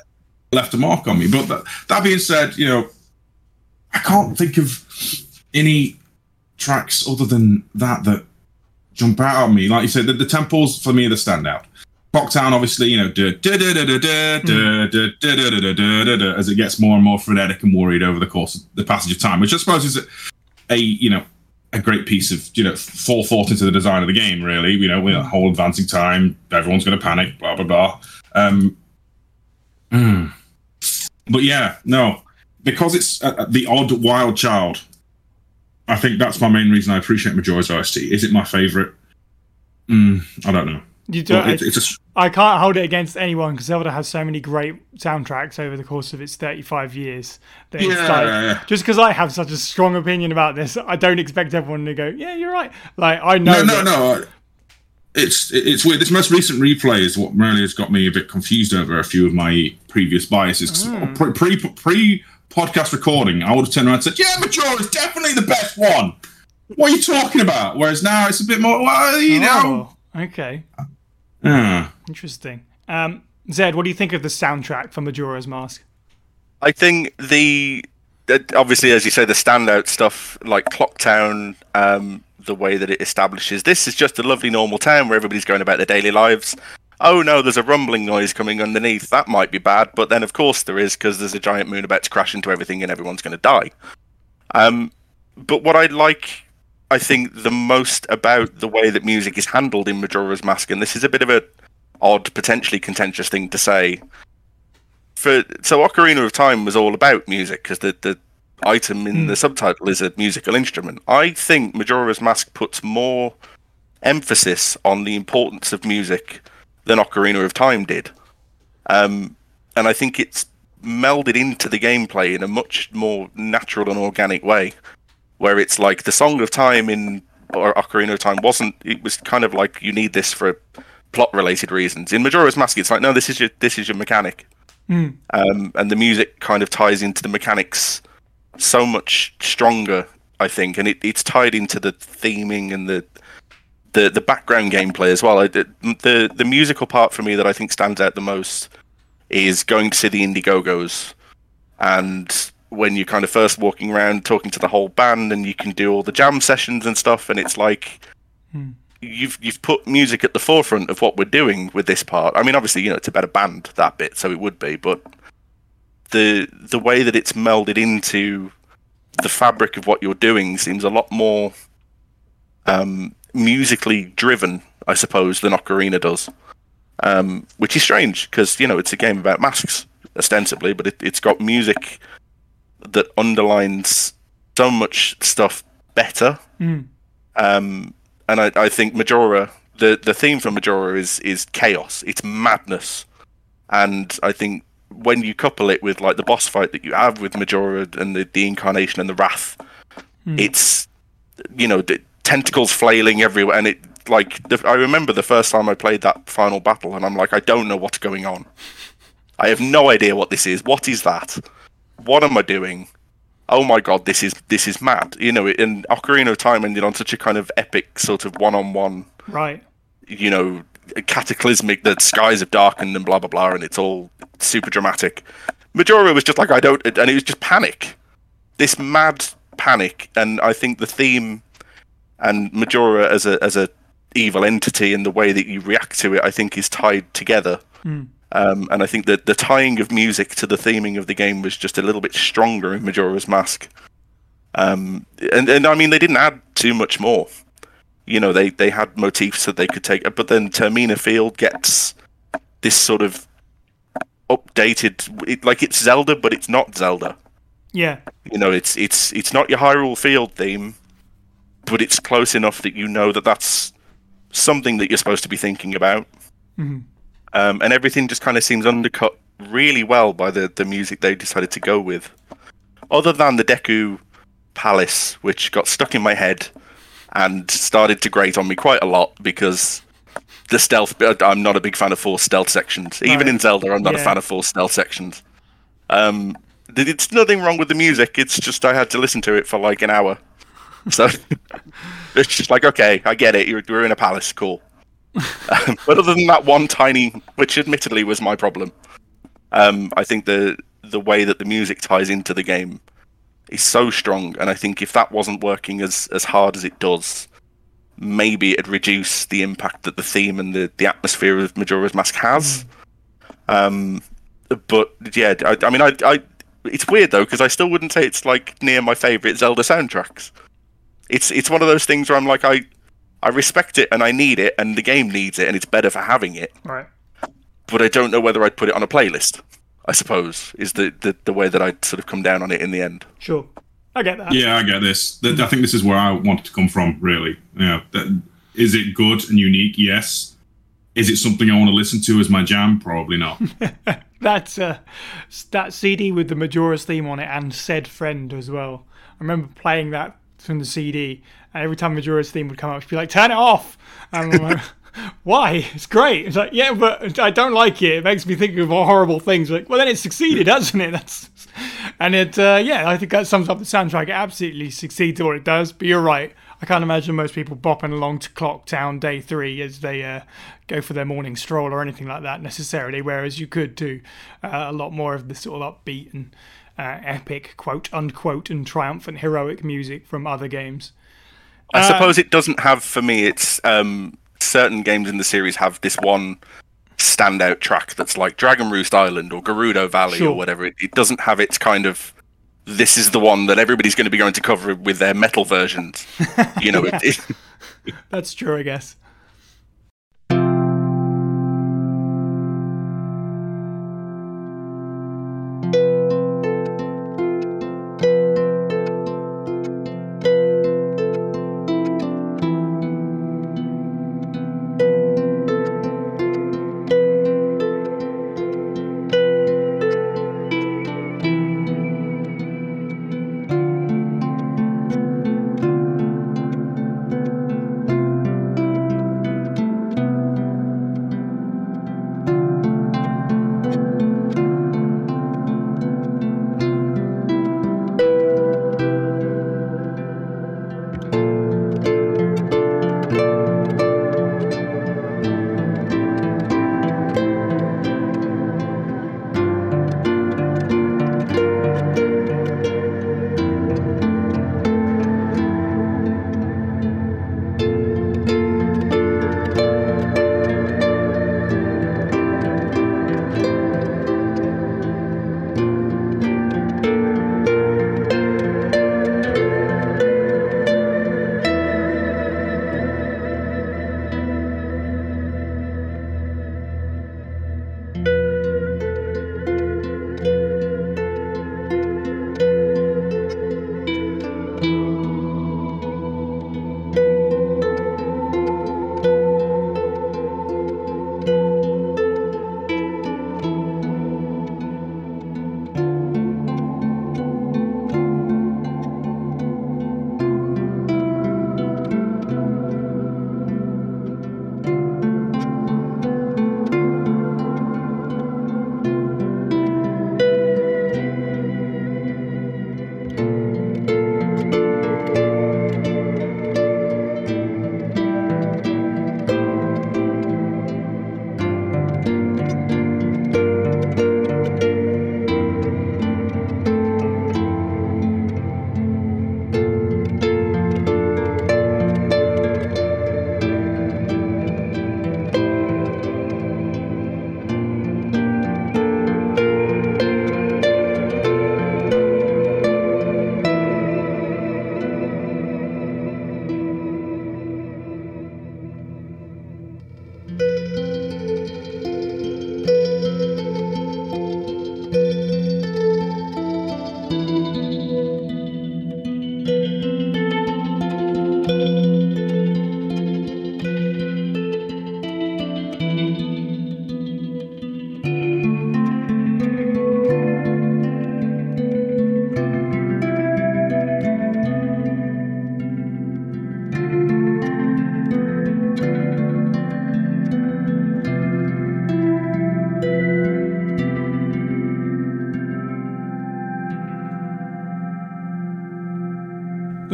left a mark on me. But that, that being said, you know, I can't think of any tracks other than that that jump out at me. Like you said, the, the temples for me are the standout. Clocktown, obviously, you know, as it gets more and more frenetic and worried over the course of the passage of time, which I suppose is a, you know, a great piece of you know forethought into the design of the game. Really, you know, with a whole advancing time, everyone's going to panic, blah blah blah. Um, mm. But yeah, no, because it's uh, the odd wild child. I think that's my main reason I appreciate Majora's OST. Is it my favorite? Mm, I don't know. you don't, But it's, it's a I can't hold it against anyone because Zelda has so many great soundtracks over the course of its 35 years. That it's Yeah, like, yeah. Just because I have such a strong opinion about this, I don't expect everyone to go, yeah, you're right. Like, I know. no, no, that- no. It's it's weird. This most recent replay is what really has got me a bit confused over a few of my previous biases. Hmm. Pre, pre pre podcast recording, I would have turned around and said, "Yeah, Majora is definitely the best one." What are you talking about? Whereas now it's a bit more, well, you know. Oh, okay. Ah. Interesting. Um, Zed, what do you think of the soundtrack for Majora's Mask? I think the obviously, as you say, the standout stuff like Clocktown, um, the way that it establishes this is just a lovely normal town where everybody's going about their daily lives. Oh no, there's a rumbling noise coming underneath. That might be bad, but then of course there is because there's a giant moon about to crash into everything and everyone's going to die. Um, but what I like, I think, the most about the way that music is handled in Majora's Mask, and this is a bit of a odd, potentially contentious thing to say, for so Ocarina of Time was all about music because the the item in the subtitle is a musical instrument. I think Majora's Mask puts more emphasis on the importance of music than Ocarina of Time did, um, and I think it's melded into the gameplay in a much more natural and organic way, where it's like the Song of Time in or Ocarina of Time wasn't. It was kind of like you need this for plot related reasons. In Majora's Mask, it's like no, this is your this is your mechanic um, and the music kind of ties into the mechanics so much stronger, I think, and it, it's tied into the theming and the the the background gameplay as well. I, the the the musical part for me that I think stands out the most is going to see the Indigo-Go's, and when you're kind of first walking around talking to the whole band, and you can do all the jam sessions and stuff, and it's like hmm. you've you've put music at the forefront of what we're doing with this part. I mean, obviously, you know, it's a better band that bit, so it would be, but the the way that it's melded into the fabric of what you're doing seems a lot more um, musically driven, I suppose, than Ocarina does. Um, which is strange because you know it's a game about masks ostensibly, but it, it's got music that underlines so much stuff better. Um, and I, I think Majora, the, the theme for Majora is is chaos. It's madness, and I think when you couple it with like the boss fight that you have with Majora and the, the incarnation and the wrath, hmm. it's you know the tentacles flailing everywhere, and it like the, I remember the first time I played that final battle, and I'm like, I don't know what's going on. I have no idea what this is. What is that? What am I doing? oh my god, this is this is mad. You know, and Ocarina of Time ended on such a kind of epic sort of one-on-one, Right. you know, cataclysmic. The skies have darkened and blah blah blah, and it's all super dramatic. Majora was just like I don't, and it was just panic, this mad panic, and I think the theme and Majora as a as a evil entity and the way that you react to it, I think, is tied together. Um, and I think that the tying of music to the theming of the game was just a little bit stronger in Majora's Mask. Um, and, and I mean, they didn't add too much more. You know, they, they had motifs that they could take, but then Termina Field gets this sort of updated, it, like it's Zelda, but it's not Zelda. Yeah. You know, it's it's it's not your Hyrule Field theme, but it's close enough that you know that that's something that you're supposed to be thinking about. Mm-hmm. Um, and everything just kind of seems undercut really well by the the music they decided to go with. Other than the Deku Palace, which got stuck in my head and started to grate on me quite a lot because the stealth. I'm not a big fan of forced stealth sections. Even Right. in Zelda, I'm not Yeah. a fan of forced stealth sections. Um, it's nothing wrong with the music. It's just I had to listen to it for like an hour. So <laughs> it's just like, okay, I get it. You're, you're in a palace, cool. Um, but other than that one tiny, which admittedly was my problem, um, I think the the way that the music ties into the game is so strong, and I think if that wasn't working as as hard as it does, maybe it'd reduce the impact that the theme and the the atmosphere of Majora's Mask has. Um, but yeah, I, I mean, I, I it's weird though because I still wouldn't say it's like near my favorite Zelda soundtracks. It's it's one of those things where I'm like I I respect it and I need it and the game needs it and it's better for having it, Right. but I don't know whether I'd put it on a playlist. I suppose is the the, the way that I'd sort of come down on it in the end. Sure. I get that. Yeah, I get this. I think this is where I wanted to come from. Really, Yeah. know, that, is it good and unique? Yes. Is it something I want to listen to as my jam? Probably not. <laughs> That uh, that CD with the Majora's theme on it and said friend as well. I remember playing that from the CD, and every time Majora's theme would come up, she'd be like, "Turn it off." And I'm like, <laughs> "Why? It's great." It's like, "Yeah, but I don't like it. It makes me think of all horrible things." Like, well, then it succeeded, <laughs> hasn't it? That's and it, uh, yeah, I think that sums up the soundtrack. It absolutely succeeds at what it does. But you're right. I can't imagine most people bopping along to Clock Town Day Three as they uh, go for their morning stroll or anything like that necessarily. Whereas you could do uh, a lot more of the sort of upbeat and uh, epic, quote unquote, and triumphant heroic music from other games. I Uh, suppose it doesn't have for me. It's um, certain games in the series have this one standout track that's like Dragon Roost Island or Gerudo Valley Sure. or whatever. It, it doesn't have its kind of. This is the one that everybody's going to be going to cover with their metal versions. You know, <laughs> it, it, That's true, I guess.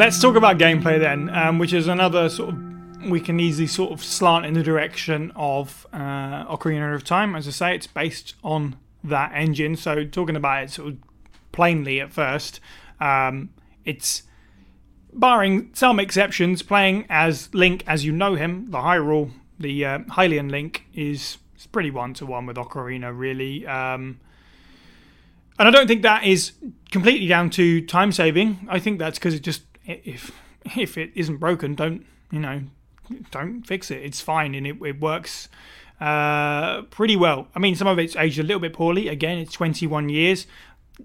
Let's talk about gameplay then, um, which is another sort of we can easily sort of slant in the direction of uh, Ocarina of Time. As I say, it's based on that engine. So talking about it sort of plainly at first, um, it's barring some exceptions, playing as Link as you know him, the Hyrule, the uh, Hylian Link is pretty one to one with Ocarina, really. Um, and I don't think that is completely down to time saving. I think that's because it just if if it isn't broken, don't you know, don't fix it. It's fine and it, it works uh, pretty well. I mean, some of it's aged a little bit poorly. Again, it's 21 years.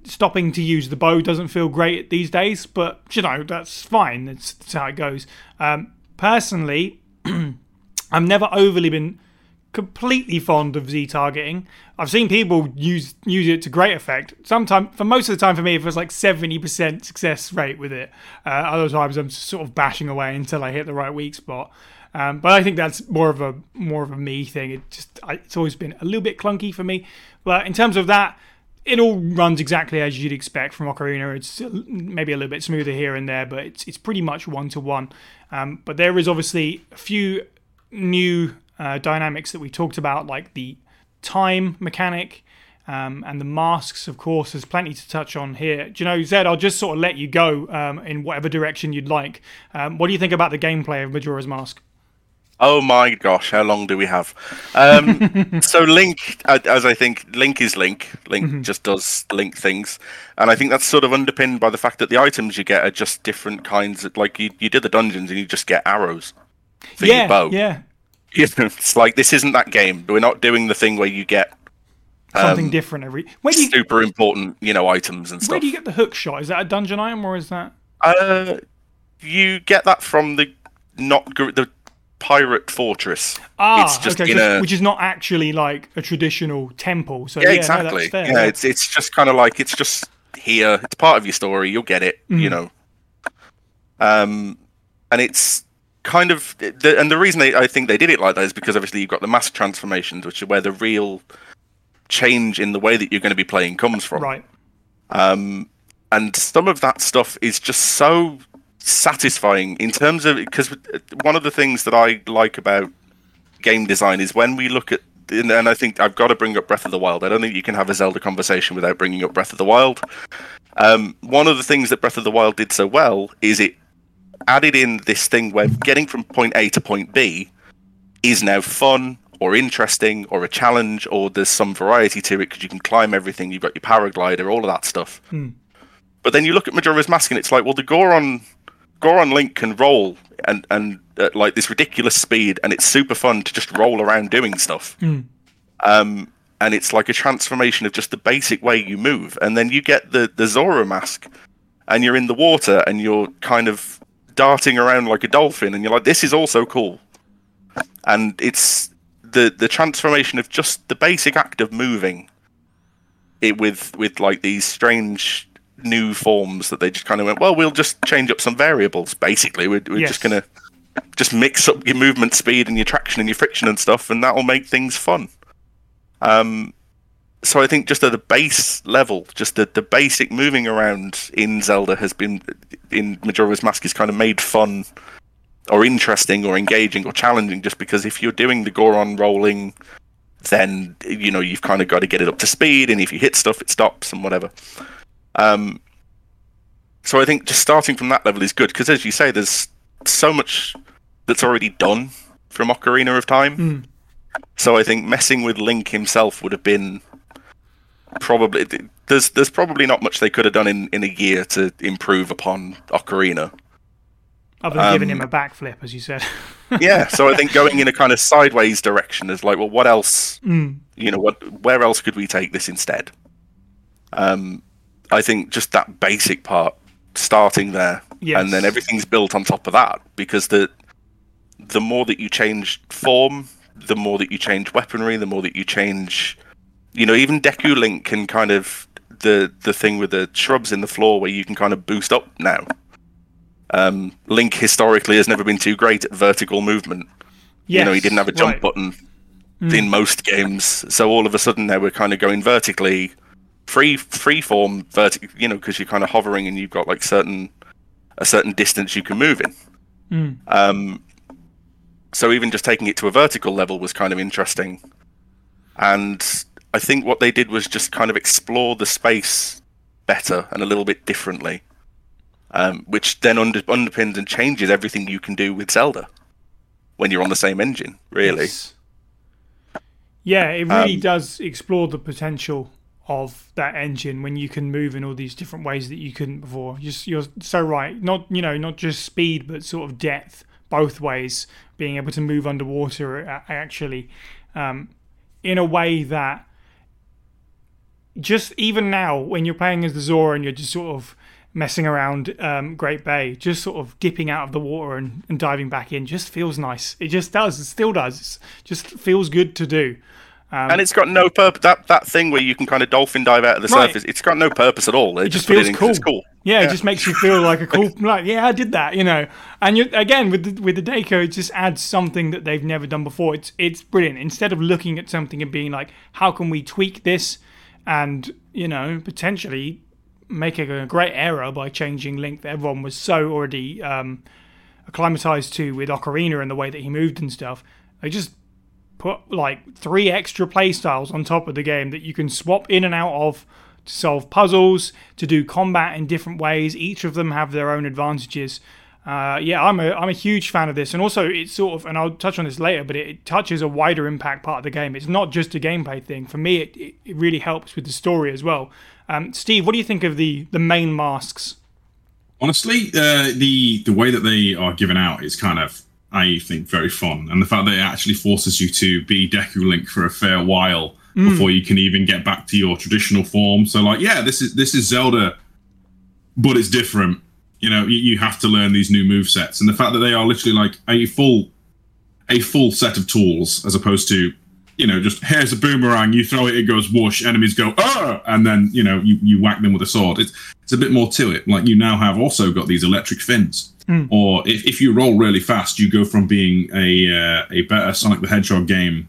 Stopping to use the bow doesn't feel great these days, but you know that's fine. That's, that's how it goes. Um, personally, <clears throat> I've never overly been completely fond of Z targeting. I've seen people use use it to great effect. Sometimes, for most of the time, for me, it was like seventy percent success rate with it. Uh, other times, I'm sort of bashing away until I hit the right weak spot. Um, but I think that's more of a more of a me thing. It just I, it's always been a little bit clunky for me. But in terms of that, it all runs exactly as you'd expect from Ocarina. It's maybe a little bit smoother here and there, but it's it's pretty much one to one. But there is obviously a few new uh, dynamics that we talked about, like the time mechanic um, and the masks, of course, there's plenty to touch on here. Do you know, Zed, I'll just sort of let you go um, in whatever direction you'd like. Um, what do you think about the gameplay of Majora's Mask? Oh my gosh, how long do we have? Um, <laughs> so Link, as I think, Link is Link. Link mm-hmm. just does Link things, and I think that's sort of underpinned by the fact that the items you get are just different kinds. Of, like you, you did the dungeons and you just get arrows for yeah, your bow. Yeah, <laughs> you know, it's like this isn't that game. We're not doing the thing where you get something um, different every. Where do you, super important, you know, items and stuff. Where do you get the hook shot? Is that a dungeon item or is that? Uh, you get that from the not the pirate fortress. Ah, it's just okay, a, which is not actually like a traditional temple. So yeah, yeah exactly. No, yeah, yeah, it's it's just kind of like it's just here. It's part of your story. You'll get it. Mm. You know. Um, and it's kind of the, and the reason they, I think they did it like that is because obviously you've got the mask transformations, which are where the real change in the way that you're going to be playing comes from. Right. Um, and some of that stuff is just so satisfying in terms of because one of the things that I like about game design is when we look at and I think I've got to bring up Breath of the Wild. I don't think you can have a Zelda conversation without bringing up Breath of the Wild. Um, one of the things that Breath of the Wild did so well is it added in this thing where getting from point A to point B is now fun or interesting or a challenge or there's some variety to it because you can climb everything. You've got your paraglider, all of that stuff. Hmm. But then you look at Majora's Mask and it's like, well, the Goron Goron Link can roll and and at like this ridiculous speed, and it's super fun to just roll around doing stuff. Hmm. Um, and it's like a transformation of just the basic way you move, and then you get the the Zora mask, and you're in the water, and you're kind of darting around like a dolphin, and you're like, this is also cool. And it's the the transformation of just the basic act of moving it with with like these strange new forms that they just kind of went, well, we'll just change up some variables. Basically, we're, we're yes. just gonna just mix up your movement speed and your traction and your friction and stuff, and that will make things fun. Um, so I think just at the base level, just the, the basic moving around in Zelda has been in Majora's Mask is kind of made fun or interesting or engaging or challenging just because if you're doing the Goron rolling then you know you've kind of got to get it up to speed and if you hit stuff it stops and whatever um, so I think just starting from that level is good because as you say there's so much that's already done from Ocarina of Time mm. so I think messing with Link himself would have been probably there's there's probably not much they could have done in, in a year to improve upon Ocarina. Other than um, giving him a backflip, as you said. <laughs> yeah, so I think going in a kind of sideways direction is like, well, what else? Mm. You know, what? Where else could we take this instead? Um, I think just that basic part, starting there, yes. and then everything's built on top of that, because the the more that you change form, the more that you change weaponry, the more that you change you know, even Deku Link can kind of the the thing with the shrubs in the floor where you can kind of boost up now. Um, Link historically has never been too great at vertical movement. Yes, you know, he didn't have a jump right. button mm. in most games, so all of a sudden now we're kind of going vertically, free free form vertical. You know, because you're kind of hovering and you've got like certain a certain distance you can move in. Um, so even just taking it to a vertical level was kind of interesting. And I think what they did was just kind of explore the space better and a little bit differently, um, which then under, underpins and changes everything you can do with Zelda when you're on the same engine. Really, Yes. Yeah, it really Um, does explore the potential of that engine when you can move in all these different ways that you couldn't before. Just you're so right. Not you know not just speed, but sort of depth both ways. Being able to move underwater actually, um, in a way that just even now when you're playing as the Zora and you're just sort of messing around um, Great Bay, just sort of dipping out of the water and, and diving back in, just feels nice. It just does. It still does. It's just feels good to do. and it's got no purpose. That that thing where you can kind of dolphin dive out of the Right. surface, it's got no purpose at all. They It just feels it cool. Cool. Yeah, it just makes you feel like a cool, like yeah, I did that, you know. And you again with the, with the Deku, it just adds something that they've never done before. It's it's brilliant. Instead of looking at something and being like, how can we tweak this, and you know potentially making a, great error by changing Link that everyone was so already um, acclimatized to with Ocarina and the way that he moved and stuff. They just put like three extra play styles on top of the game that you can swap in and out of to solve puzzles, to do combat in different ways. Each of them have their own advantages. Uh, yeah, I'm a I'm a huge fan of this, and also it's sort of, and I'll touch on this later, but it, it touches a wider impact part of the game. It's not just a gameplay thing. For me, it, it, really helps with the story as well. Um, Steve, what do you think of the the main masks? Honestly, uh, the the way that they are given out is kind of, I think, very fun, and the fact that it actually forces you to be Deku Link for a fair while before you can even get back to your traditional form. So, like, yeah, this is this is Zelda, but it's different. You know, you, you have to learn these new move sets, and the fact that they are literally like a full a full set of tools as opposed to you know just here's a boomerang you throw it it goes whoosh enemies go oh and then you know you, you whack them with a sword. It's it's a bit more to it. Like you now have also got these electric fins. Or if, if you roll really fast you go from being a uh, a better sonic the hedgehog game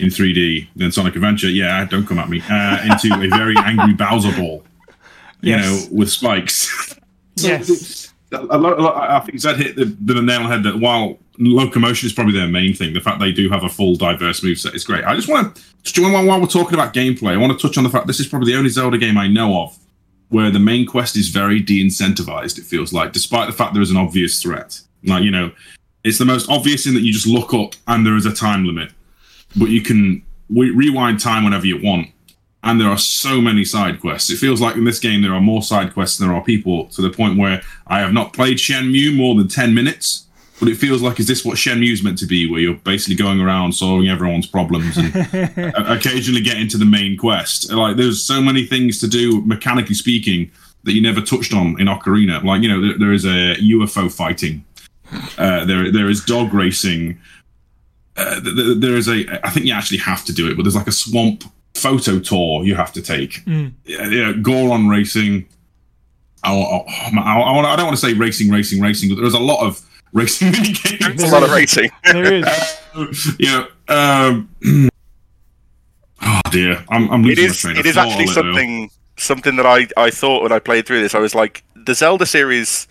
in 3d than sonic adventure yeah don't come at me uh, into a very <laughs> angry bowser ball you Yes. know with spikes <laughs> Yes. a lot, a lot, I think Zed hit the, the nail on the head that while locomotion is probably their main thing, the fact they do have a full diverse moveset is great. I just want to, while while we're talking about gameplay, I want to touch on the fact this is probably the only Zelda game I know of where the main quest is very de-incentivized. It feels like, despite the fact there is an obvious threat. Like you know, it's the most obvious in that you just look up and there is a time limit, but you can we rewind time whenever you want. And there are so many side quests. It feels like in this game there are more side quests than there are people, to the point where I have not played Shenmue more than ten minutes. But it feels like is this what Shenmue's meant to be, where you're basically going around solving everyone's problems and <laughs> occasionally getting to the main quest. Like there's so many things to do, mechanically speaking, that you never touched on in Ocarina. Like you know, there, there is a UFO fighting, uh, there there is dog racing. Uh, th- th- there is a. I think you actually have to do it, but there's like a swamp photo tour you have to take. Yeah, yeah, Goron racing. I, I, I, I, don't want to say racing, racing, racing, but <laughs> there's a lot of racing mini games. A lot of racing. There is. <laughs> you know, um, <clears throat> oh dear, I'm, I'm losing is my train it of is thought actually a little. something something that I, I thought when I played through this. I was like, the Zelda series.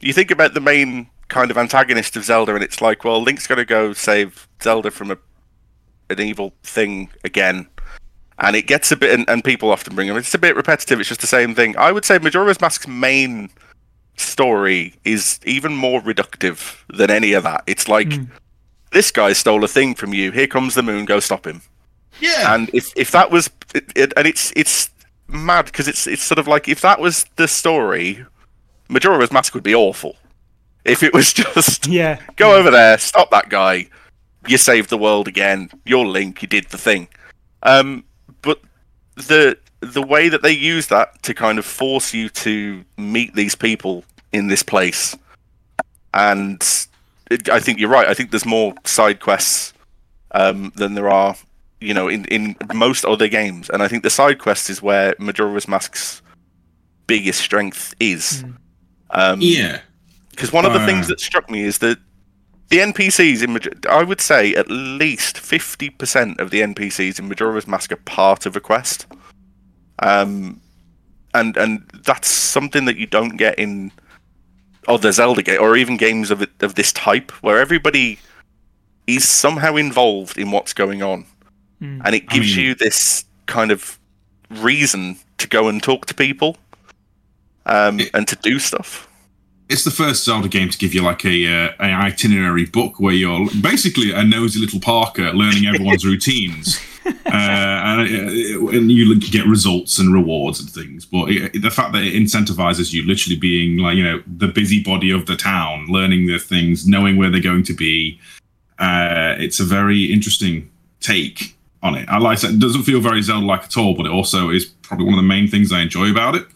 You think about the main kind of antagonist of Zelda, and it's like, well, Link's going to go save Zelda from a an evil thing again, and it gets a bit. And, and people often bring him. It's a bit repetitive. It's just the same thing. I would say Majora's Mask's main story is even more reductive than any of that. It's like. This guy stole a thing from you. Here comes the moon. Go stop him. Yeah, And if if that was it, it, and it's it's mad because it's it's sort of like if that was the story, Majora's Mask would be awful. If it was <laughs> just Yeah. go over there, stop that guy, you saved the world again. You're Link, you did the thing. Um, but the the way that they use that to kind of force you to meet these people in this place, and it, I think you're right. I think there's more side quests um, than there are, you know, in in most other games. And I think the side quest is where Majora's Mask's biggest strength is. Um, yeah. because one of the Uh. things that struck me is that the NPCs in Major- I would say at least fifty percent of the NPCs in Majora's Mask are part of a quest, um, and and that's something that you don't get in other Zelda game or even games of of this type where everybody is somehow involved in what's going on, and it I gives mean- you this kind of reason to go and talk to people um, and to do stuff. It's the first Zelda game to give you like a uh, an itinerary book where you're basically a nosy little Parker learning everyone's <laughs> routines, uh, and, uh, and you get results and rewards and things. But it, the fact that it incentivizes you, literally being like you know the busybody of the town, learning the things, knowing where they're going to be, uh, it's a very interesting take on it. I like I it doesn't feel very Zelda-like at all, but it also is probably one of the main things I enjoy about it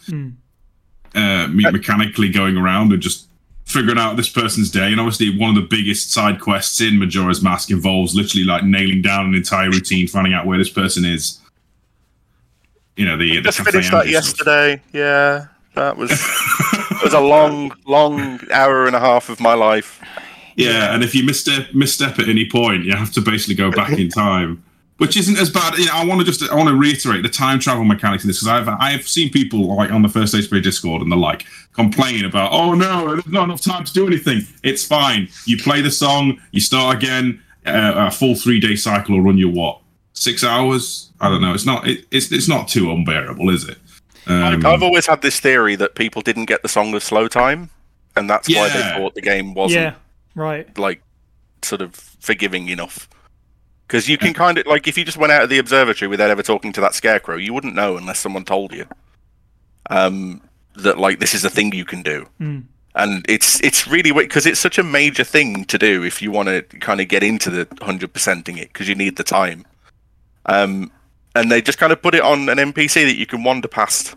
uh, me- mechanically going around and just figuring out this person's day. And obviously, one of the biggest side quests in Majora's Mask involves literally like nailing down an entire routine, finding out where this person is. You know, the, the Just finished that yesterday. Yeah, that was <laughs> it was a long, long hour and a half of my life. Yeah, and if you misstep misstep at any point, you have to basically go back in time, which isn't as bad. You know, I want to just I want to reiterate the time travel mechanics in this because I've I've seen people like on the first HP Discord and the like complain about oh no, there's not enough time to do anything. It's fine. You play the song, you start again. Uh, a full three day cycle will run you what six hours? I don't know. It's not it, it's it's not too unbearable, is it? Um, I've always had this theory that people didn't get the Song of Slow Time, and that's why they thought the game wasn't Yeah, right. like sort of forgiving enough. Because you can kind of like if you just went out of the observatory without ever talking to that scarecrow, you wouldn't know unless someone told you. Um, that like this is a thing you can do, Hmm. and it's it's really because it's such a major thing to do if you want to kind of get into the hundred percenting it because you need the time. Um, and they just kind of put it on an NPC that you can wander past,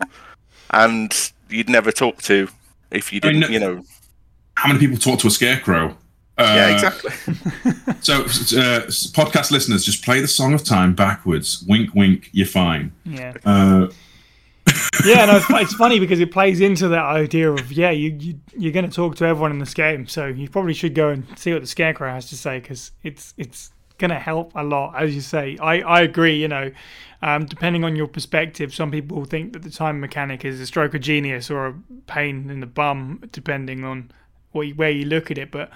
and you'd never talk to if you I mean, didn't, you know. how many people talk to a scarecrow? Uh, Yeah, exactly. <laughs> So, uh, podcast listeners, just play the Song of Time backwards. Wink, wink. You're fine. Yeah. Uh, yeah, no, it's, <laughs> it's funny because it plays into that idea of yeah, you, you you're going to talk to everyone in this game, so you probably should go and see what the scarecrow has to say because it's it's going to help a lot, as you say. I I agree. You know, um, depending on your perspective, some people think that the time mechanic is a stroke of genius or a pain in the bum, depending on what you, where you look at it, but.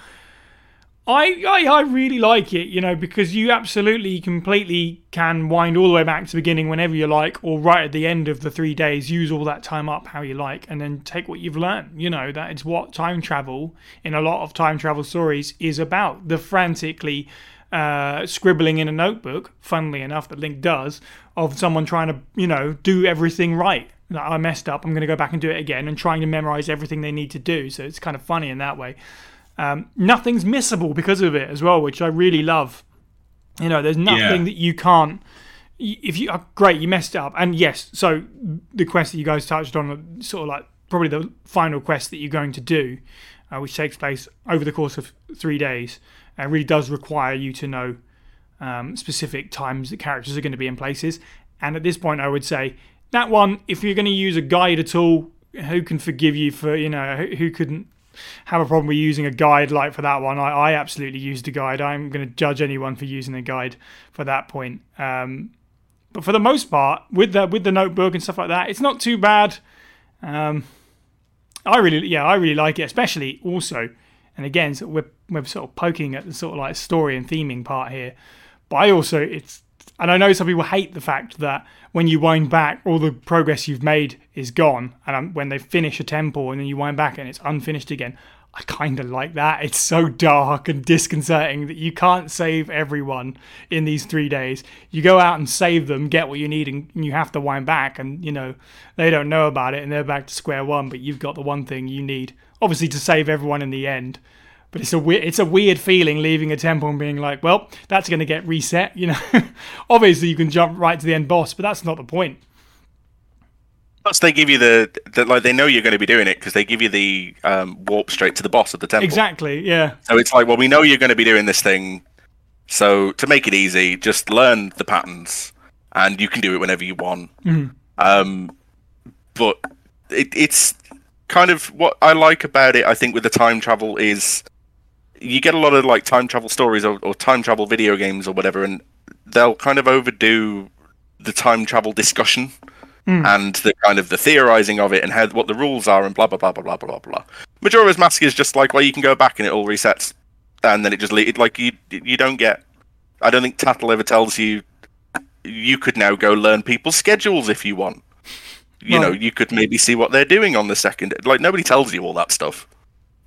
I, I I really like it, you know, because you absolutely completely can wind all the way back to the beginning whenever you like, or right at the end of the three days, use all that time up how you like, and then take what you've learned. You know, that is what time travel in a lot of time travel stories is about. The frantically uh, scribbling in a notebook, funnily enough, that Link does, of someone trying to, you know, do everything right. Like, I messed up, I'm going to go back and do it again, and trying to memorize everything they need to do. So it's kind of funny in that way. Um, nothing's missable because of it as well, which I really love. You know, there's nothing Yeah. that you can't. If you are great, you messed up, and yes, so the quest that you guys touched on, sort of like probably the final quest that you're going to do, uh, which takes place over the course of three days, uh, really does require you to know um, specific times that characters are going to be in places. And at this point, I would say that one, if you're going to use a guide at all, who can forgive you for you know who, who couldn't have a problem with using a guide like for that one. I, I absolutely used a guide. I'm going to judge anyone for using a guide for that point. Um, but for the most part, with the with the notebook and stuff like that, it's not too bad. Um, I really, yeah, I really like it, especially also, and again, so we're we're sort of poking at the sort of like story and theming part here. But I also, it's, and I know some people hate the fact that when you wind back, all the progress you've made is gone, and um, when they finish a temple and then you wind back and it's unfinished again. I kind of like that. It's so dark and disconcerting that you can't save everyone in these three days. You go out and save them, get what you need, and you have to wind back. And you know they don't know about it, and they're back to square one. But you've got the one thing you need, obviously, to save everyone in the end. But it's a weird, it's a weird feeling leaving a temple and being like, well, that's going to get reset. You know, <laughs> obviously you can jump right to the end boss, but that's not the point. Plus, they give you the, the like they know you're going to be doing it because they give you the um, warp straight to the boss of the temple. Exactly. Yeah. So it's like, well, we know you're going to be doing this thing, so to make it easy, just learn the patterns, and you can do it whenever you want. Um, but it, it's kind of what I like about it. I think with the time travel is you get a lot of like time travel stories or, or time travel video games or whatever, and they'll kind of overdo the time travel discussion hmm. and the kind of the theorizing of it and how what the rules are and blah blah blah blah blah blah blah. Majora's Mask is just like well, you can go back and it all resets, and then it just le- it, like you you don't get. I don't think Tattle ever tells you you could now go learn people's schedules if you want. You know, you could maybe see what they're doing on the second. Like nobody tells you all that stuff.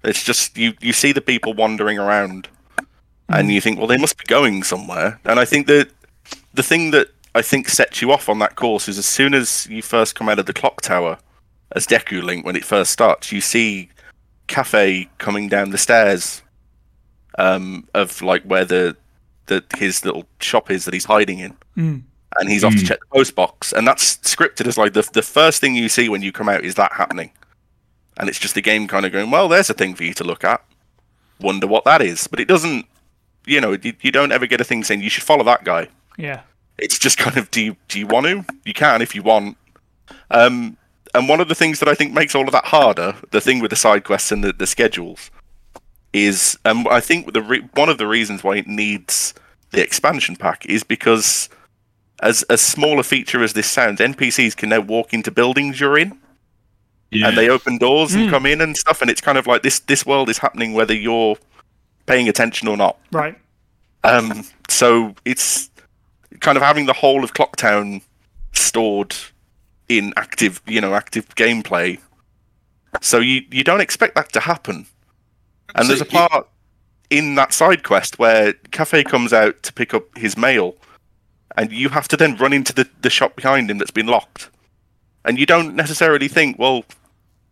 It's just you you see the people wandering around, and you think, well, they must be going somewhere. And I think that the thing that I think sets you off on that course is as soon as you first come out of the clock tower as Deku Link when it first starts, you see Kafei coming down the stairs um, of like where the the his little shop is that he's hiding in, Mm. and he's off to Mm. check the post box, and that's scripted as like the the first thing you see when you come out is that happening, and it's just the game kind of going, well, there's a thing for you to look at, wonder what that is, but it doesn't, you know, you, you don't ever get a thing saying you should follow that guy. Yeah. it's just kind of do you, do you want to? You can if you want. Um and one of the things that i think makes all of that harder the thing with the side quests and the, the schedules is um i think the re- one of the reasons why it needs the expansion pack is because as as small a feature as this sounds npcs can now walk into buildings you're in Yeah. and they open doors and Mm. come in and stuff and it's kind of like this this world is happening whether you're paying attention or not Right. um, so it's kind of having the whole of Clocktown stored in active, you know, active gameplay. So you you don't expect that to happen. And there's a So it- part in that side quest where Kafei comes out to pick up his mail, and you have to then run into the, the shop behind him that's been locked. And you don't necessarily think, well,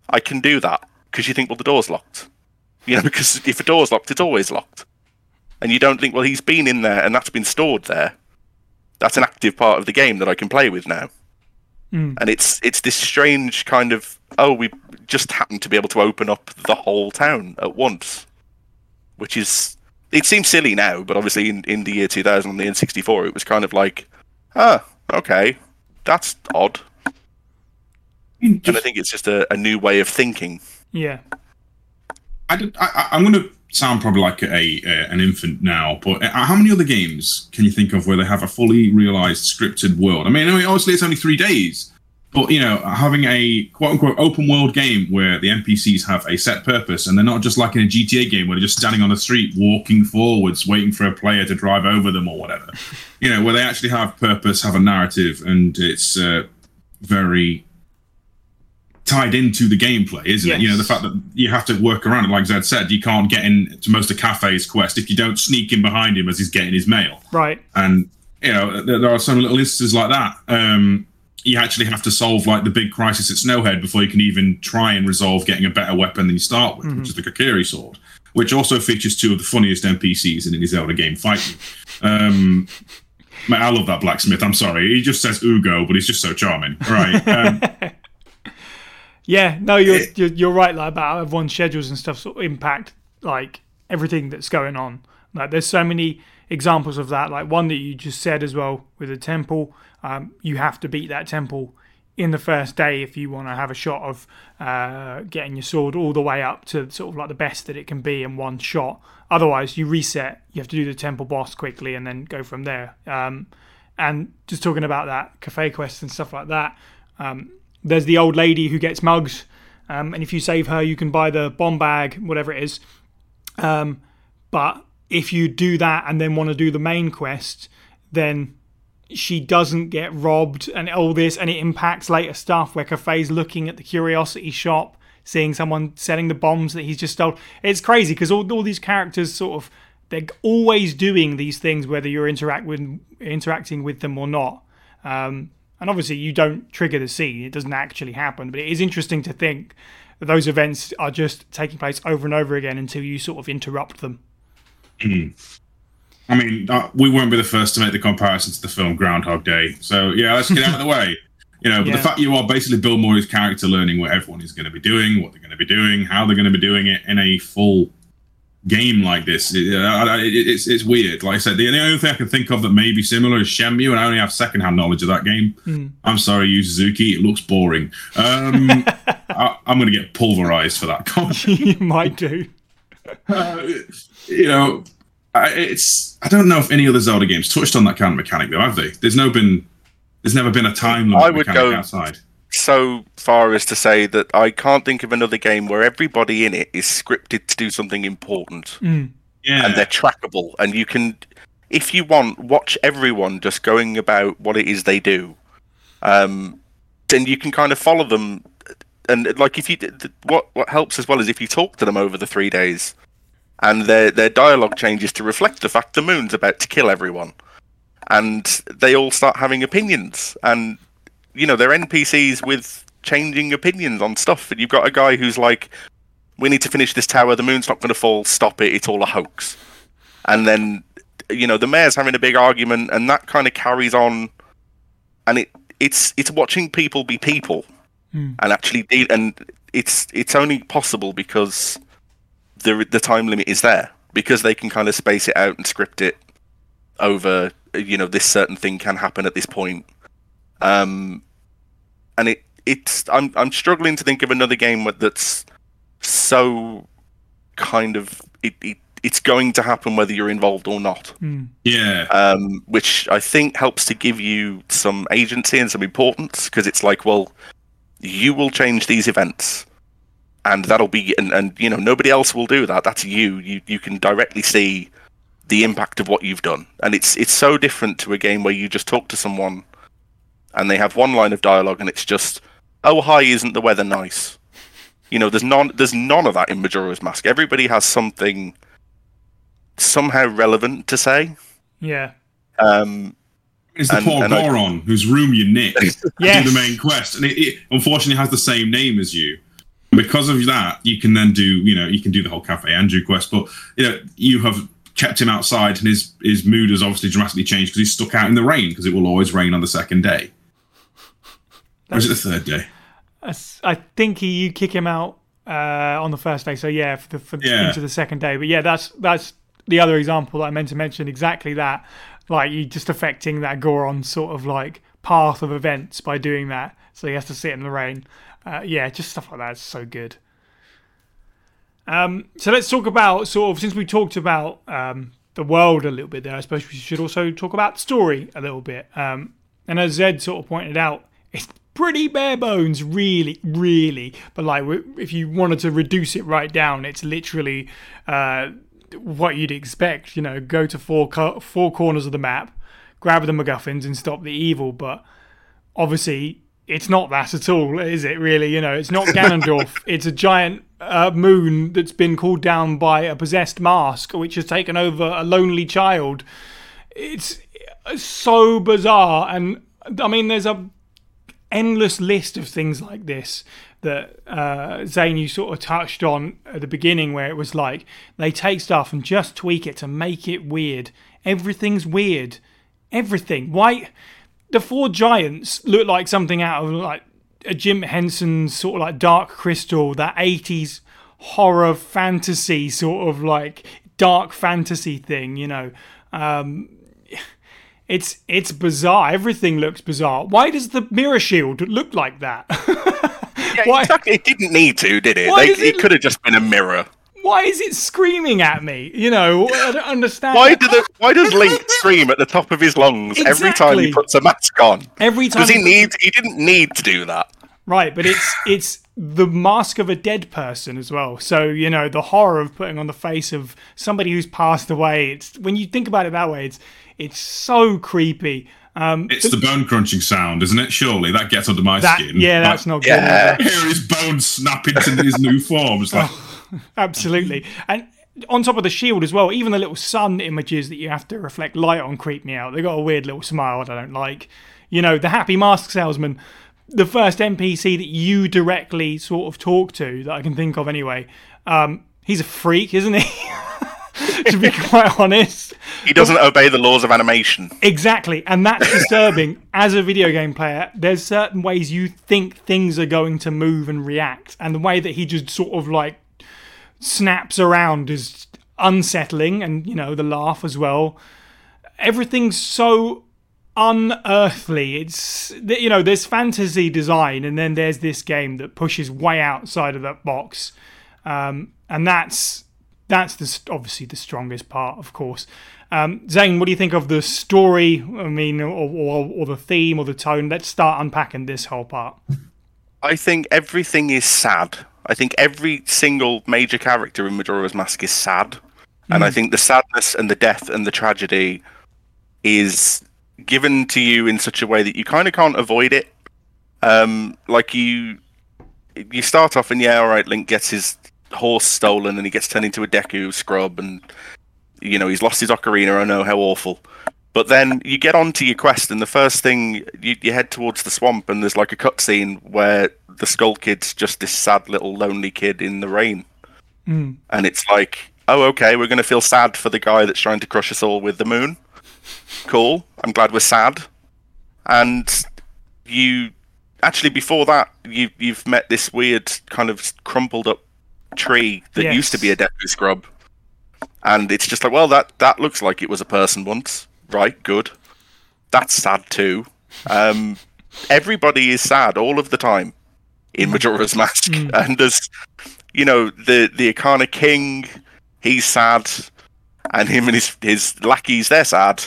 I can do that because you think, well, the door's locked. You know, <laughs> because if a door's locked, it's always locked and you don't think, well, he's been in there and that's been stored there. That's an active part of the game that I can play with now. Mm. And it's it's this strange kind of oh, we just happen to be able to open up the whole town at once, which is it seems silly now, but obviously in, in the year 2000 on the N64, it was kind of like, ah, okay, that's odd. And I think it's just a, a new way of thinking. Yeah. I did, I, I- I'm going to sound probably like a, a an infant now, but uh, how many other games can you think of where they have a fully realized scripted world? I mean, I mean, obviously it's only three days, but you know, having a quote unquote open world game where the NPCs have a set purpose and they're not just like in a GTA game where they're just standing on the street walking forwards, waiting for a player to drive over them or whatever. <laughs> You know, where they actually have purpose, have a narrative, and it's uh, very tied into the gameplay, isn't it? You know, the fact that you have to work around it, like Zed said, you can't get into most of Kafei's quest if you don't sneak in behind him as he's getting his mail. Right. And you know, there, there are some little instances like that. Um, you actually have to solve like the big crisis at Snowhead before you can even try and resolve getting a better weapon than you start with, which is the Kokiri sword, which also features two of the funniest NPCs in any Zelda game fighting. Um, <laughs> I love that blacksmith. I'm sorry, he just says Ugo, but he's just so charming. Right. Um, <laughs> Yeah, no, you're, you're you're right. Like about everyone's schedules and stuff sort of impact like everything that's going on. Like there's so many examples of that. Like one that you just said as well with the temple. Um, you have to beat that temple in the first day if you want to have a shot of uh, getting your sword all the way up to sort of like the best that it can be in one shot. Otherwise, you reset. You have to do the temple boss quickly and then go from there. Um, and just talking about that Kafei quest and stuff like that. Um, there's the old lady who gets mugs, um, and if you save her, you can buy the bomb bag, whatever it is. Um, but if you do that and then want to do the main quest, then she doesn't get robbed and all this, and it impacts later stuff where Kafei's looking at the curiosity shop, seeing someone selling the bombs that he's just stole. It's crazy because all, all these characters sort of they're always doing these things whether you're interact with, interacting with them or not. Um, and obviously, you don't trigger the scene; it doesn't actually happen. But it is interesting to think that those events are just taking place over and over again until you sort of interrupt them. I mean, uh, we won't be the first to make the comparison to the film Groundhog Day. So yeah, let's get out of the way. <laughs> You know, but Yeah. the fact you are basically Bill Murray's character learning what everyone is going to be doing, what they're going to be doing, how they're going to be doing it in a full game like this, it, uh, it, it's it's weird. Like I said, the, the only thing I can think of that may be similar is Shenmue, and I only have secondhand knowledge of that game. I'm sorry, Yu Suzuki, it looks boring. Um, <laughs> I, I'm going to get pulverized for that comment. <laughs> you might do. Uh, you know, I, it's I don't know if any other Zelda games touched on that kind of mechanic though, have they? There's no been There's never been a time limit I would mechanic go- outside. So far as to say that I can't think of another game where everybody in it is scripted to do something important. Yeah. and they're trackable. And you can if you want watch everyone just going about what it is they do. Um then you can kind of follow them. And like if you what what helps as well is if you talk to them over the 3 days and their their dialogue changes to reflect the fact the moon's about to kill everyone. And they all start having opinions. And you know they're npcs with changing opinions on stuff. And you've got a guy who's like we need to finish this tower. The moon's not going to fall. Stop it. It's all a hoax. And then you know the mayor's having a big argument and that kind of carries on. And it it's it's watching people be people hmm. and actually deal and it's it's only possible because the the time limit is there because they can kind of space it out and script it over you know this certain thing can happen at this point um and it it's i'm i'm struggling to think of another game that's so kind of it, it it's going to happen whether you're involved or not yeah. um, which I think helps to give you some agency and some importance because it's like, well, you will change these events, and that'll be, and, and you know, nobody else will do that. That's you. You you can directly see the impact of what you've done, and it's it's so different to a game where you just talk to someone, and they have one line of dialogue, and it's just, oh hi, isn't the weather nice? You know, there's none there's none of that in Majora's Mask. Everybody has something somehow relevant to say. Yeah. Um, It's the and- poor and I- Goron whose room you nicked to Yes. do the <laughs> main quest, and it, it unfortunately has the same name as you. Because of that, you can then do you know you can do the whole Kafei Anju quest, but you know you have kept him outside, and his his mood has obviously dramatically changed because he's stuck out in the rain because it will always rain on the second day. Is it the third day? I think he, you kick him out uh, on the first day. So yeah, for the, for Yeah. into the second day. But yeah, that's that's the other example that I meant to mention. Exactly that, like you just affecting that Goron sort of like path of events by doing that. So he has to sit in the rain. Uh, yeah, just stuff like that. It's so good. Um, so let's talk about sort of since we talked about um, the world a little bit there. I suppose we should also talk about story a little bit. Um, and as Zed sort of pointed out, it's pretty bare bones, really, really. But like, if you wanted to reduce it right down, it's literally uh, what you'd expect. You know, go to four co- four corners of the map, grab the MacGuffins, and stop the evil. But obviously, it's not that at all, is it? Really, you know, it's not <laughs> Ganondorf. it's a giant uh, moon that's been called down by a possessed mask, which has taken over a lonely child. It's so bizarre, and I mean, there's a endless list of things like this that uh, Zane you sort of touched on at the beginning, where it was like they take stuff and just tweak it to make it weird. Everything's weird. Everything. Why? The four giants look like something out of like a Jim Henson sort of like Dark Crystal, that 80s horror fantasy sort of like dark fantasy thing, you know. Um, it's it's bizarre. Everything looks bizarre. Why does the mirror shield look like that? <laughs> yeah, Why- exactly. It didn't need to, did it? Like, it- it could have just been a mirror. Why is it screaming at me? You know, I don't <laughs> understand. Why do the Why does Link scream at the top of his lungs every time he puts a mask on? Every time Does he he- need? He didn't need to do that. Right, but it's it's the mask of a dead person as well. So you know the horror of putting on the face of somebody who's passed away. It's when you think about it that way, it's it's so creepy. Um, It's the bone crunching sound, isn't it? Surely that gets under my that skin. yeah, that's not good. Yeah. Hear his bones snap into his new form. It's like, <laughs> Absolutely, and on top of the shield as well. Even the little sun images that you have to reflect light on creep me out. They got a weird little smile that I don't like. You know, the happy mask salesman, the first NPC that you directly sort of talk to that I can think of anyway. Um, he's a freak, isn't he? <laughs> <laughs> to be quite honest. He doesn't obey the laws of animation. Exactly, and that's disturbing. As a video game player, there's certain ways you think things are going to move and react, and the way that he just sort of like snaps around is unsettling, and you know the laugh as well. Everything's so unearthly. It's you know there's fantasy design, and then there's this game that pushes way outside of that box, um, and that's that's the, obviously the strongest part, of course. Um, Zane, what do you think of the story? I mean, or, or, or the theme or the tone? Let's start unpacking this whole part. I think everything is sad. I think every single major character in Majora's Mask is sad. And I think the sadness and the death and the tragedy is given to you in such a way that you kind of can't avoid it. Um, like you, you start off and yeah, all right, Link gets his horse stolen and he gets turned into a Deku scrub and you know he's lost his ocarina. I know how awful. But then you get onto your quest, and the first thing you, you head towards the swamp, and there's like a cutscene where the Skull Kid's just this sad little lonely kid in the rain, Mm. and it's like, oh, okay, we're going to feel sad for the guy that's trying to crush us all with the moon. Cool. I'm glad we're sad. And you actually before that, you you've met this weird kind of crumpled up tree that used to be a Yes. Deku scrub, and it's just like, well, that that looks like it was a person once, right? Good. That's sad too. Um, everybody is sad all of the time in Majora's Mask, <laughs> and there's, you know, the the Ikana King, he's sad, and him and his his lackeys, they're sad,